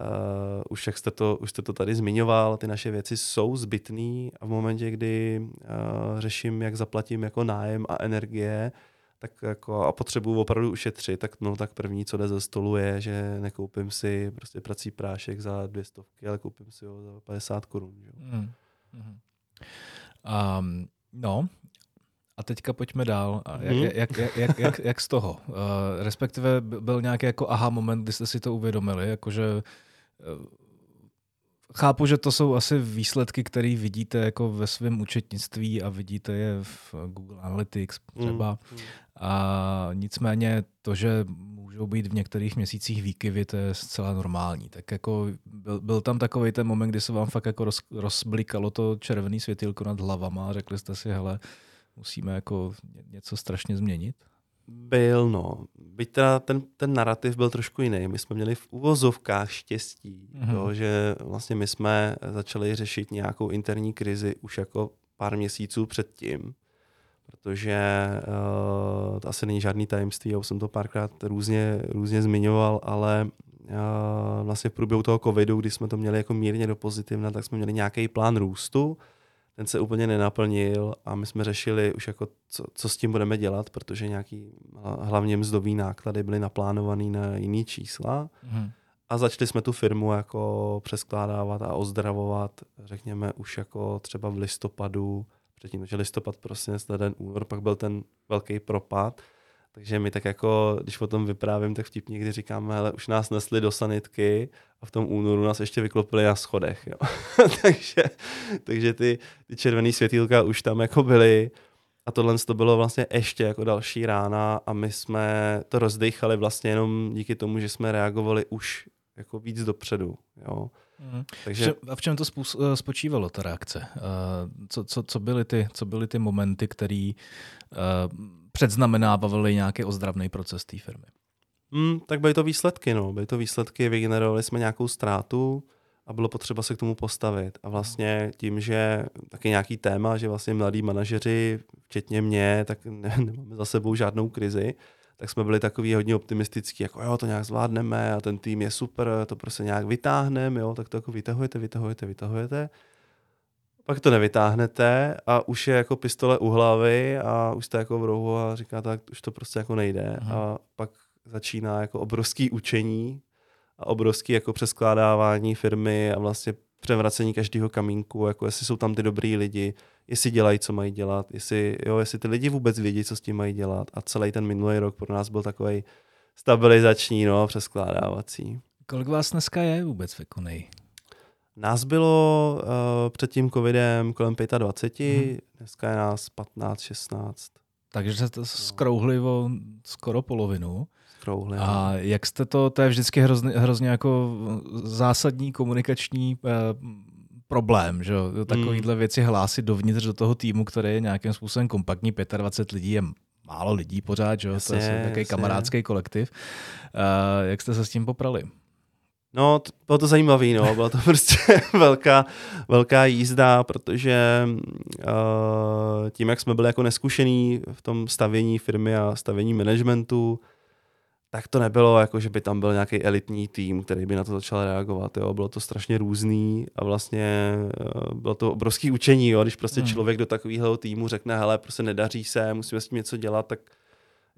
uh, už jak jste to, už jste to tady zmiňoval, ty naše věci jsou zbytné a v momentě, kdy uh, řeším, jak zaplatím jako nájem a energie, tak jako a potřebuju opravdu ušetřit, tak no tak první, co jde ze stolu je, že nekoupím si prostě prací prášek za dvě stovky, ale koupím si ho za 50 korun. Mm. Mm. Um, no, a teďka pojďme dál. A jak, mm. jak, jak, jak, jak, jak z toho? Uh, respektive byl nějaký jako aha moment, kdy jste si to uvědomili, jakože uh, chápu, že to jsou asi výsledky, které vidíte jako ve svém účetnictví a vidíte je v Google Analytics třeba. Mm. A nicméně to, že můžou být v některých měsících výkyvy, to je zcela normální. Tak jako byl, byl tam takový ten moment, kdy se vám fakt jako roz, rozblikalo to červený světilko nad hlavama a řekli jste si, hele, musíme jako něco strašně změnit? Byl, no. Byť teda ten, ten narrativ byl trošku jiný. My jsme měli v uvozovkách štěstí, mm-hmm. to, že vlastně my jsme začali řešit nějakou interní krizi už jako pár měsíců předtím, protože uh, to asi není žádný tajemství, já už jsem to párkrát různě, různě zmiňoval, ale uh, vlastně v průběhu toho covidu, kdy jsme to měli jako mírně do pozitivna, tak jsme měli nějaký plán růstu, ten se úplně nenaplnil a my jsme řešili už jako, co, co s tím budeme dělat, protože nějaký hlavně mzdový náklady byly naplánovaný na jiný čísla. Hmm. A začali jsme tu firmu jako přeskládávat a ozdravovat, řekněme, už jako třeba v listopadu, předtím, že listopad, prostě ten únor, pak byl ten velký propad. Takže my tak jako, když o tom vyprávím, tak vtipně, někdy říkáme, ale už nás nesli do sanitky a v tom únoru nás ještě vyklopili na schodech. Jo. takže takže ty, ty červené světýlka už tam jako byly a tohle to bylo vlastně ještě jako další rána a my jsme to rozdechali vlastně jenom díky tomu, že jsme reagovali už jako víc dopředu. Jo. Mm. Takže... A v čem to eh, spočívalo, ta reakce? Eh, co, co, co, byly, ty, co byly ty momenty, které uh, předznamenávaly nějaký ozdravný proces té firmy? Mm, tak byly to výsledky, no. Byly to výsledky, vygenerovali jsme nějakou ztrátu a bylo potřeba se k tomu postavit. A vlastně tím, že taky nějaký téma, že vlastně mladí manažeři, včetně mě, tak ne, nemáme za sebou žádnou krizi, tak jsme byli takový hodně optimistický, jako jo, to nějak zvládneme a ten tým je super, to prostě nějak vytáhneme, jo, tak to jako vytahujete, vytahujete, vytahujete. Pak to nevytáhnete a už je jako pistole u hlavy a už jste jako v rohu a říkáte, tak už to prostě jako nejde. Aha. A pak začíná jako obrovský učení a obrovský jako přeskládávání firmy a vlastně převracení každého kamínku, jako jestli jsou tam ty dobrý lidi, jestli dělají, co mají dělat, jestli, jo, jestli ty lidi vůbec vědí, co s tím mají dělat. A celý ten minulý rok pro nás byl takový stabilizační, no, přeskládávací. Kolik vás dneska je vůbec v Ekonej? Nás bylo uh, před tím covidem kolem 25, hmm. dneska je nás 15, 16. Takže jste to skrouhli o skoro polovinu. Skrouhli. A no. jak jste to, to je vždycky hrozně, hrozně jako zásadní komunikační uh, problém, že takovýhle hmm. věci hlásit dovnitř do toho týmu, který je nějakým způsobem kompaktní, 25 lidí je málo lidí pořád, že? Jasně, to je takový kamarádský kolektiv. Uh, jak jste se s tím poprali? No, to, bylo to zajímavé, no. byla to prostě velká, velká jízda, protože uh, tím, jak jsme byli jako neskušení v tom stavění firmy a stavění managementu, tak to nebylo jako, že by tam byl nějaký elitní tým, který by na to začal reagovat. Jo. Bylo to strašně různý a vlastně uh, bylo to obrovské učení, jo. když prostě hmm. člověk do takového týmu řekne, hele, prostě nedaří se, musíme s tím něco dělat, tak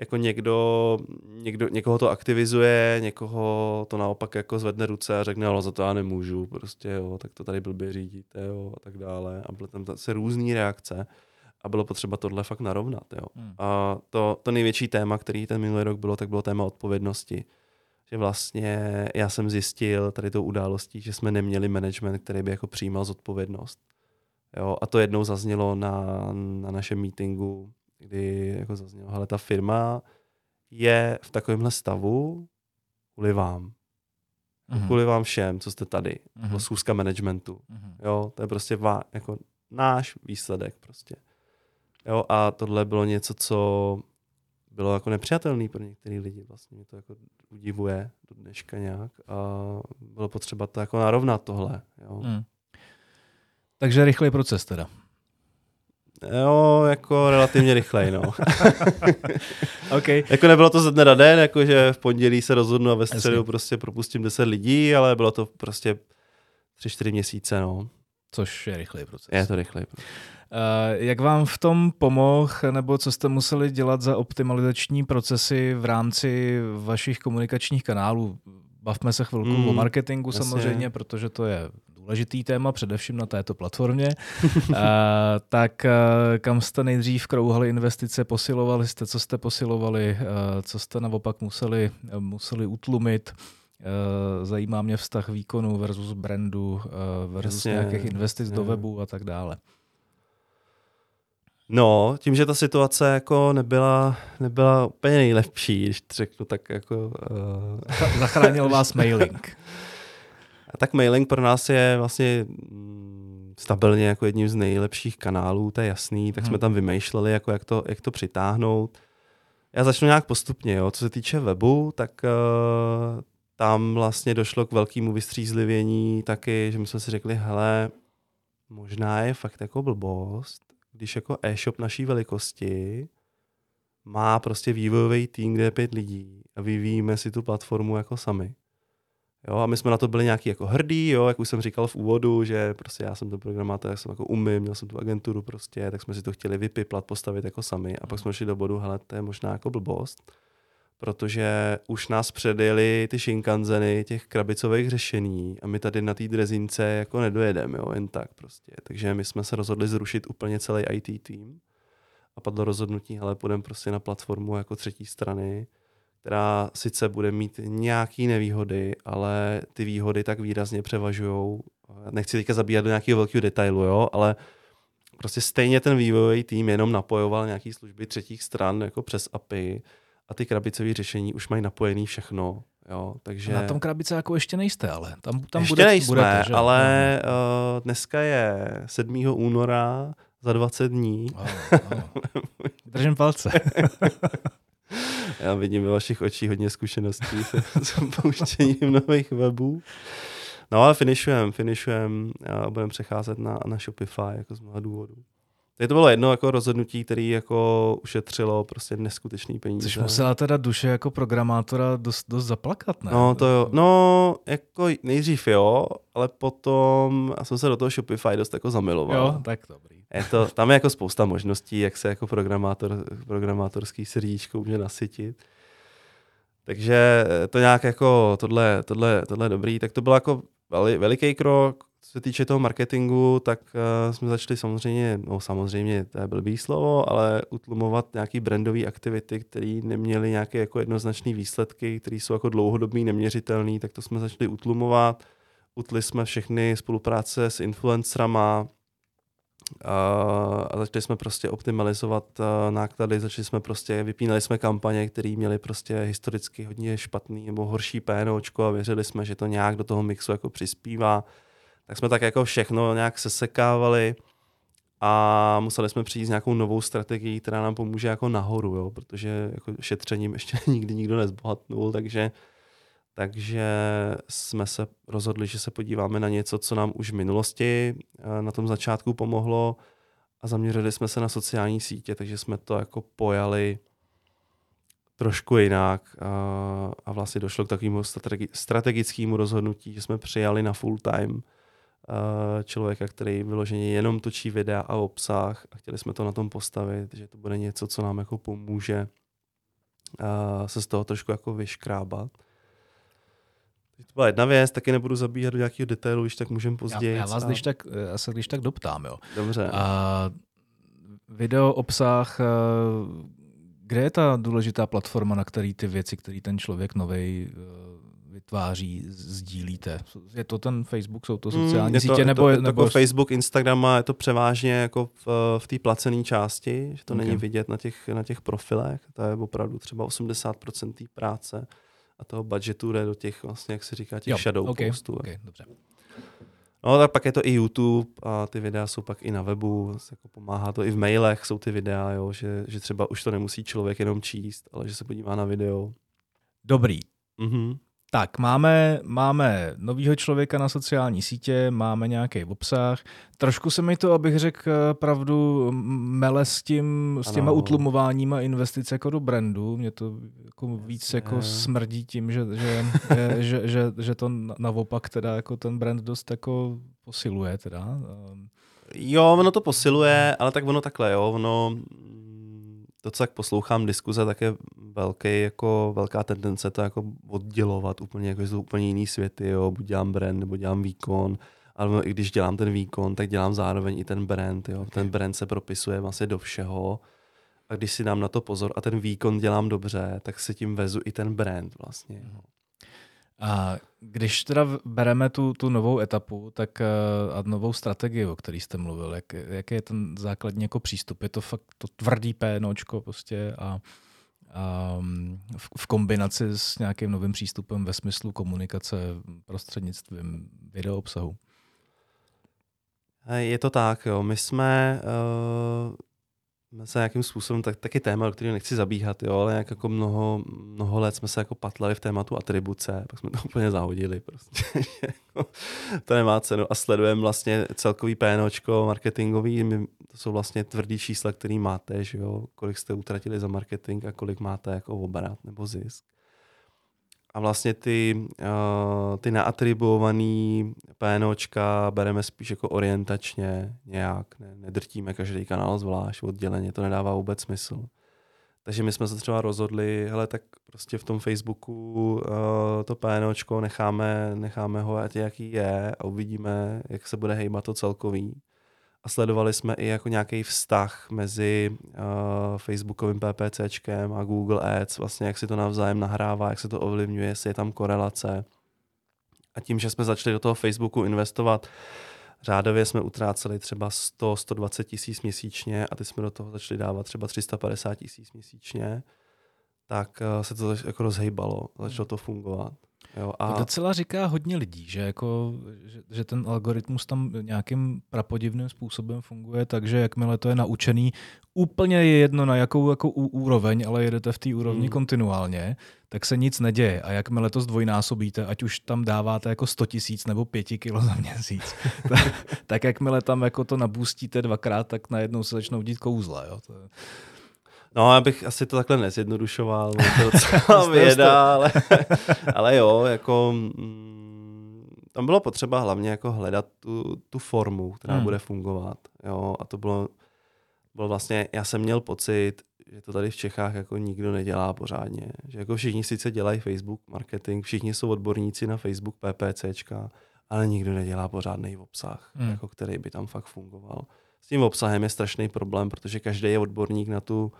jako někdo, někdo, někoho to aktivizuje, někoho to naopak jako zvedne ruce a řekne, ale za to já nemůžu, prostě jo, tak to tady blbě řídíte, jo, a tak dále. A byly tam se různé reakce a bylo potřeba tohle fakt narovnat, jo. Hmm. A to, to největší téma, který ten minulý rok bylo, tak bylo téma odpovědnosti. Že vlastně já jsem zjistil tady tou událostí, že jsme neměli management, který by jako přijímal zodpovědnost. Jo, a to jednou zaznělo na, na našem meetingu kdy jako zaznělo, ale ta firma je v takovémhle stavu kvůli vám. Mm-hmm. Kvůli vám všem, co jste tady. Mm-hmm. Schůzka managementu. Mm-hmm. Jo, to je prostě vá, jako náš výsledek prostě. Jo, a tohle bylo něco, co bylo jako nepřijatelné pro některé lidi. Vlastně mě to jako udivuje do dneška nějak a bylo potřeba to jako narovnat tohle. Jo. Mm. Takže rychlý proces teda. Jo, jako relativně rychlej, no. okay. jako nebylo to ze dne na den, jako že v pondělí se rozhodnu a ve středu Jasně. prostě propustím 10 lidí, ale bylo to prostě 3-4 měsíce, no. Což je rychlej proces. Je to rychlej proces. Uh, jak vám v tom pomohl, nebo co jste museli dělat za optimalizační procesy v rámci vašich komunikačních kanálů? Bavme se chvilku mm, o marketingu jasně. samozřejmě, protože to je důležitý téma, především na této platformě. uh, tak uh, kam jste nejdřív krouhali investice, posilovali jste, co jste posilovali, uh, co jste naopak museli, museli utlumit, zajímá mě vztah výkonu versus brandu versus jasně, nějakých investic jasně. do webu a tak dále. No, tím, že ta situace jako nebyla, nebyla úplně nejlepší, když to řeknu tak jako... Uh... Zachránil vás mailing. A tak mailing pro nás je vlastně mm, stabilně jako jedním z nejlepších kanálů, to je jasný, tak hmm. jsme tam vymýšleli, jako jak, to, jak to přitáhnout. Já začnu nějak postupně. Jo. Co se týče webu, tak uh, tam vlastně došlo k velkému vystřízlivění taky, že my jsme si řekli, hele, možná je fakt jako blbost, když jako e-shop naší velikosti má prostě vývojový tým, kde je pět lidí a vyvíjíme si tu platformu jako sami. Jo, a my jsme na to byli nějaký jako hrdí, jo, jak už jsem říkal v úvodu, že prostě já jsem to programátor, já jsem jako umím, měl jsem tu agenturu prostě, tak jsme si to chtěli vypiplat, postavit jako sami a pak jsme šli do bodu, hele, to je možná jako blbost, protože už nás předjeli ty Shinkanzeny těch krabicových řešení a my tady na té drezince jako nedojedeme, jo, jen tak prostě. Takže my jsme se rozhodli zrušit úplně celý IT tým a padlo rozhodnutí, hele, půjdeme prostě na platformu jako třetí strany, která sice bude mít nějaké nevýhody, ale ty výhody tak výrazně převažují. Nechci teďka zabíjat do nějakého velkého detailu, jo, ale prostě stejně ten vývojový tým jenom napojoval nějaké služby třetích stran jako přes API a ty krabicové řešení už mají napojený všechno. Jo, takže... Na tom krabice jako ještě nejste, ale tam, tam ještě bude, nejsme, budete, že? ale uh, dneska je 7. února za 20 dní. Oh, oh. Držím palce. Já vidím ve vašich očích hodně zkušeností se pouštěním nových webů. No ale finišujeme, finišujeme a budeme přecházet na, na Shopify jako z mnoha důvodů. Tady to bylo jedno jako rozhodnutí, který jako ušetřilo prostě neskutečný peníze. Což musela teda duše jako programátora dost, dost zaplakat, ne? No to jo, no jako nejdřív jo, ale potom jsem se do toho Shopify dost jako zamiloval. Jo, tak dobrý. Je to, tam je jako spousta možností, jak se jako programátor, programátorský srdíčko může nasytit. Takže to nějak jako tohle, tohle, tohle dobrý, tak to byl jako veliký krok, co se týče toho marketingu, tak uh, jsme začali samozřejmě, no samozřejmě, to je blbý slovo, ale utlumovat nějaký brandové aktivity, které neměly nějaké jako jednoznačné výsledky, které jsou jako dlouhodobý, neměřitelné, tak to jsme začali utlumovat. Utli jsme všechny spolupráce s influencerama, a začali jsme prostě optimalizovat náklady, začali jsme prostě, vypínali jsme kampaně, které měly prostě historicky hodně špatný nebo horší PNOčko a věřili jsme, že to nějak do toho mixu jako přispívá tak jsme tak jako všechno nějak sesekávali a museli jsme přijít s nějakou novou strategií, která nám pomůže jako nahoru, jo, protože jako šetřením ještě nikdy nikdo nezbohatnul, takže, takže jsme se rozhodli, že se podíváme na něco, co nám už v minulosti eh, na tom začátku pomohlo a zaměřili jsme se na sociální sítě, takže jsme to jako pojali trošku jinak a, a vlastně došlo k takovému strategickému rozhodnutí, že jsme přijali na full time Eh, člověka, který vyloženě jenom točí videa a obsah a chtěli jsme to na tom postavit, že to bude něco, co nám jako pomůže uh, se z toho trošku jako vyškrábat. To byla jedna věc, taky nebudu zabíhat do nějakého detailu, když tak můžeme později. Já, já vás a... když tak, já se když tak doptám, jo. Dobře. A video, obsah, eh, kde je ta důležitá platforma, na který ty věci, který ten člověk novej vytváří, sdílíte? Je to ten Facebook, jsou to hmm, sociální mm, sítě? Je nebo, je to, nebo... Jako Facebook, Instagram a je to převážně jako v, v té placené části, že to okay. není vidět na těch, na těch profilech. To je opravdu třeba 80% té práce a toho budgetu jde do těch, vlastně, jak se říká, těch jo, shadow okay, postů. Okay, dobře. No, tak pak je to i YouTube a ty videa jsou pak i na webu, jako pomáhá to i v mailech, jsou ty videa, jo, že, že třeba už to nemusí člověk jenom číst, ale že se podívá na video. Dobrý. Mm-hmm. Tak, máme, máme novýho člověka na sociální sítě, máme nějaký obsah. Trošku se mi to, abych řekl pravdu, mele s, tím, s těma utlumováníma investic jako do brandu. Mě to jako víc jako smrdí tím, že, že, že, že, že to naopak teda jako ten brand dost jako posiluje. Teda. Jo, ono to posiluje, ale tak ono takhle, jo, ono to, co tak poslouchám diskuze, tak je velký, jako, velká tendence to jako oddělovat úplně, jako jsou úplně jiný světy, jo, buď dělám brand, nebo dělám výkon, ale i když dělám ten výkon, tak dělám zároveň i ten brand, jo. Ten brand se propisuje vlastně do všeho a když si dám na to pozor a ten výkon dělám dobře, tak si tím vezu i ten brand vlastně. Jo. A když teda bereme tu, tu novou etapu tak, eh, a novou strategii, o který jste mluvil, jak, jaký je ten základní jako přístup? Je to fakt to tvrdý PNOčko prostě a, a v, v kombinaci s nějakým novým přístupem ve smyslu komunikace prostřednictvím video obsahu? Je to tak, jo. My jsme uh se nějakým způsobem, tak, taky téma, do kterého nechci zabíhat, jo, ale jak jako mnoho, mnoho let jsme se jako patlali v tématu atribuce, pak jsme to úplně zahodili prostě, jako, to nemá cenu. A sledujeme vlastně celkový PNOčko marketingový, my, to jsou vlastně tvrdý čísla, který máte, že jo, kolik jste utratili za marketing a kolik máte jako obrat nebo zisk a vlastně ty, uh, ty naatribuovaný PNOčka bereme spíš jako orientačně nějak, ne, nedrtíme každý kanál zvlášť, odděleně, to nedává vůbec smysl. Takže my jsme se třeba rozhodli, hele, tak prostě v tom Facebooku uh, to PNOčko necháme, necháme ho, ať jaký je a uvidíme, jak se bude hejbat to celkový a sledovali jsme i jako nějaký vztah mezi uh, Facebookovým PPCčkem a Google Ads, vlastně jak si to navzájem nahrává, jak se to ovlivňuje, jestli je tam korelace. A tím, že jsme začali do toho Facebooku investovat, řádově jsme utráceli třeba 100-120 tisíc měsíčně a ty jsme do toho začali dávat třeba 350 tisíc měsíčně, tak uh, se to jako rozhejbalo, začalo to fungovat. Jo, a... To docela říká hodně lidí, že, jako, že, že ten algoritmus tam nějakým prapodivným způsobem funguje, takže jakmile to je naučený, úplně je jedno na jakou jako úroveň, ale jedete v té úrovni hmm. kontinuálně, tak se nic neděje. A jakmile to zdvojnásobíte, ať už tam dáváte jako 100 tisíc nebo 5 kilo za měsíc, tak, tak jakmile tam jako to nabůstíte dvakrát, tak najednou se začnou dít kouzla. Jo? To, No, já bych asi to takhle nezjednodušoval, to docela věda, ale, ale jo, jako mm, tam bylo potřeba hlavně jako hledat tu, tu formu, která hmm. bude fungovat. Jo, a to bylo, bylo vlastně, já jsem měl pocit, že to tady v Čechách jako nikdo nedělá pořádně. Že jako všichni sice dělají Facebook marketing, všichni jsou odborníci na Facebook PPCčka, ale nikdo nedělá pořádný obsah, hmm. jako který by tam fakt fungoval. S tím obsahem je strašný problém, protože každý je odborník na tu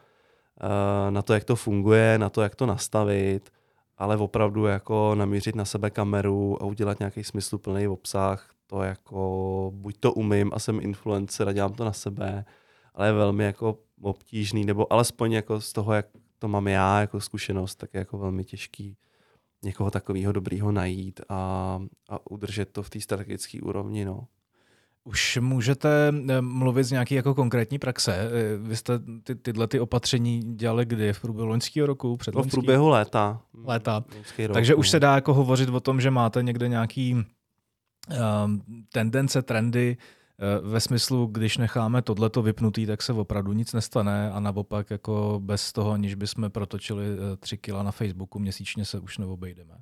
na to, jak to funguje, na to, jak to nastavit, ale opravdu jako namířit na sebe kameru a udělat nějaký smysluplný obsah, to jako buď to umím a jsem influencer a dělám to na sebe, ale je velmi jako obtížný, nebo alespoň jako z toho, jak to mám já jako zkušenost, tak je jako velmi těžký někoho takového dobrýho najít a, a udržet to v té strategické úrovni. No. Už můžete eh, mluvit z nějaké jako konkrétní praxe. Eh, vy jste ty, tyhle ty opatření dělali kdy? V průběhu loňského roku? Před no, v průběhu léta. Léta. Rok, Takže už no. se dá jako hovořit o tom, že máte někde nějaký um, tendence, trendy, uh, ve smyslu, když necháme tohleto vypnutý, tak se opravdu nic nestane a naopak jako bez toho, aniž bychom protočili tři kila na Facebooku měsíčně se už neobejdeme.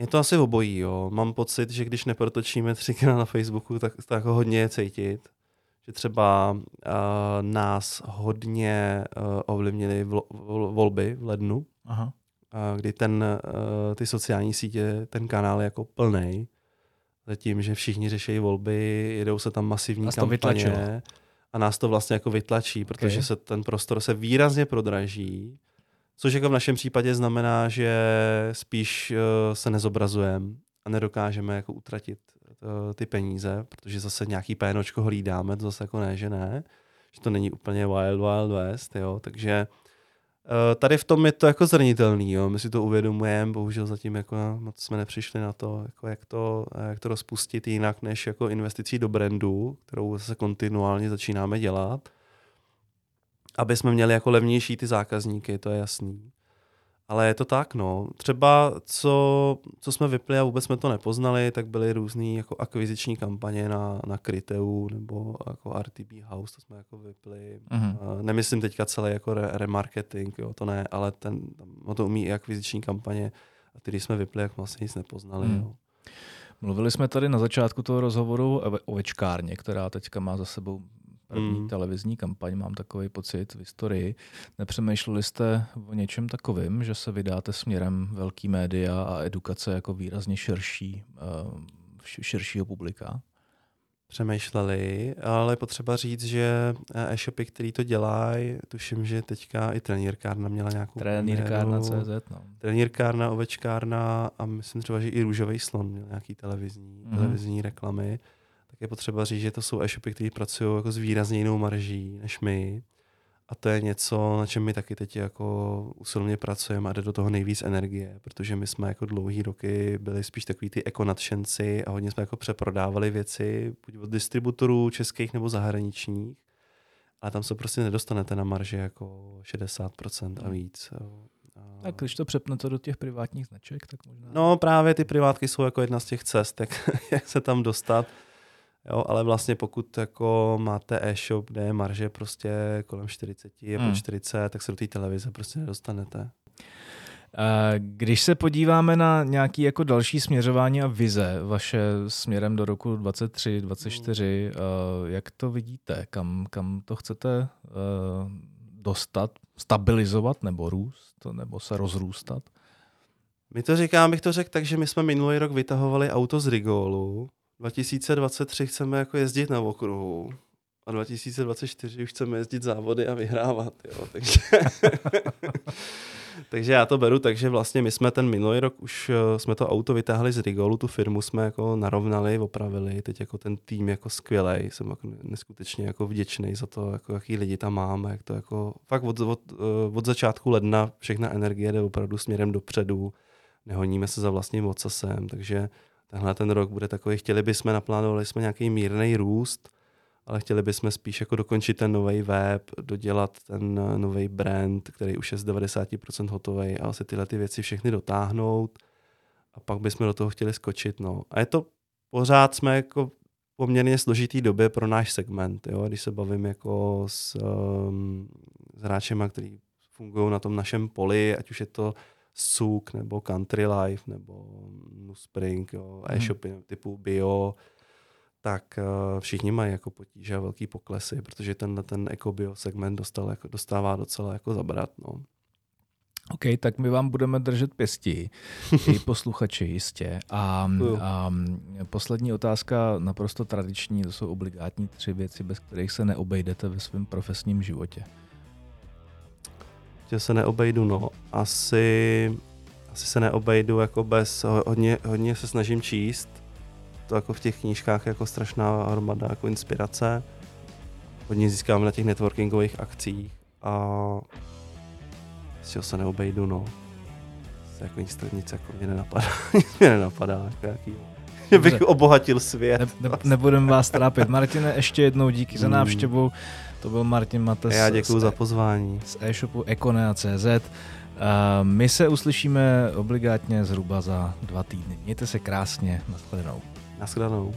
Je to asi obojí, jo. Mám pocit, že když neprotočíme třikrát na Facebooku, tak to jako hodně je cítit. Že třeba uh, nás hodně uh, ovlivnily volby v lednu, Aha. Uh, kdy ten, uh, ty sociální sítě, ten kanál je jako plný. Zatím, že všichni řeší volby, jedou se tam masivní nás kampaně. A nás to vlastně jako vytlačí, protože okay. se ten prostor se výrazně prodraží Což jako v našem případě znamená, že spíš uh, se nezobrazujeme a nedokážeme jako utratit uh, ty peníze, protože zase nějaký pénočko hlídáme, to zase jako ne, že ne, že to není úplně wild, wild west, jo, takže uh, tady v tom je to jako zranitelný, jo, my si to uvědomujeme, bohužel zatím jako moc jsme nepřišli na to, jako jak to, jak to rozpustit jinak než jako investicí do brandu, kterou zase kontinuálně začínáme dělat, aby jsme měli jako levnější ty zákazníky, to je jasný. Ale je to tak, no. Třeba co, co jsme vypli a vůbec jsme to nepoznali, tak byly různé jako akviziční kampaně na, na Kryteu nebo jako RTB House, to jsme jako vypli. Mm-hmm. Nemyslím teďka celý jako re, remarketing, jo, to ne, ale ten, tam, to umí i akviziční kampaně, a když jsme vypli, jak vlastně nic nepoznali. Mm. Jo. Mluvili jsme tady na začátku toho rozhovoru o večkárně, která teďka má za sebou první mm. televizní kampaň, mám takový pocit v historii. Nepřemýšleli jste o něčem takovým, že se vydáte směrem velký média a edukace jako výrazně širší, uh, širšího publika? Přemýšleli, ale potřeba říct, že e-shopy, který to dělají, tuším, že teďka i trenýrkárna měla nějakou Trenýrkárna CZ, no. Trenýrkárna, ovečkárna a myslím třeba, že i Růžový slon měl nějaký televizní, mm. televizní reklamy je potřeba říct, že to jsou e-shopy, které pracují jako s výrazně jinou marží než my. A to je něco, na čem my taky teď jako usilně pracujeme a jde do toho nejvíc energie, protože my jsme jako dlouhý roky byli spíš takový ty ekonadšenci a hodně jsme jako přeprodávali věci, buď od distributorů českých nebo zahraničních. ale tam se prostě nedostanete na marže jako 60% a víc. Jo. Tak když to přepnete do těch privátních značek, tak možná... No právě ty privátky jsou jako jedna z těch cest, jak, jak se tam dostat. Jo, ale vlastně pokud jako máte e-shop, kde je marže prostě kolem 40 a hmm. 40, tak se do té televize prostě nedostanete. Když se podíváme na nějaký jako další směřování a vize vaše směrem do roku 23, 24, hmm. jak to vidíte? Kam, kam to chcete eh, dostat, stabilizovat nebo růst, nebo se rozrůstat? My to říkám, bych to řekl tak, že my jsme minulý rok vytahovali auto z Rigolu. 2023 chceme jako jezdit na okruhu a 2024 už chceme jezdit závody a vyhrávat. Jo. Takže, takže já to beru tak, že vlastně my jsme ten minulý rok už eh, jsme to auto vytáhli z Rigolu, tu firmu jsme jako narovnali, opravili, teď jako ten tým jako skvělý, jsem jako neskutečně jako vděčný za to, jako jaký lidi tam máme, jak to jako fakt od, od, eh, od začátku ledna všechna energie jde opravdu směrem dopředu, nehoníme se za vlastním ocasem, takže tenhle ten rok bude takový, chtěli bychom, naplánovali jsme nějaký mírný růst, ale chtěli bychom spíš jako dokončit ten nový web, dodělat ten eh, nový brand, který už je z 90% hotový a asi tyhle ty věci všechny dotáhnout a pak bychom do toho chtěli skočit. No. A je to, pořád jsme jako poměrně složitý době pro náš segment, jo? když se bavím jako s, um, s hráčema, který fungují na tom našem poli, ať už je to Suk nebo Country Life nebo Nuspring, jo, hmm. e-shopy typu Bio, tak uh, všichni mají jako potíže a velký poklesy, protože tenhle ten ekobio segment dostal, jako, dostává docela jako zabrat. No. OK, tak my vám budeme držet pěstí, i posluchači jistě. A, a poslední otázka, naprosto tradiční, to jsou obligátní tři věci, bez kterých se neobejdete ve svém profesním životě. Že se neobejdu, no. Asi, asi se neobejdu jako bez, hodně, hodně se snažím číst, to jako v těch knížkách jako strašná hromada jako inspirace. Hodně získáme na těch networkingových akcích a z čeho se neobejdu, no. Se jako nic, nic jako mě nenapadá, nic mě nenapadá, jako jaký, že bych obohatil svět. Ne, ne, nebudem vás trápit. Martine, ještě jednou díky za hmm. To byl Martin Mates. Já děkuji za pozvání. Z e-shopu Econea.cz. My se uslyšíme obligátně zhruba za dva týdny. Mějte se krásně. Naschledanou. Naschledanou.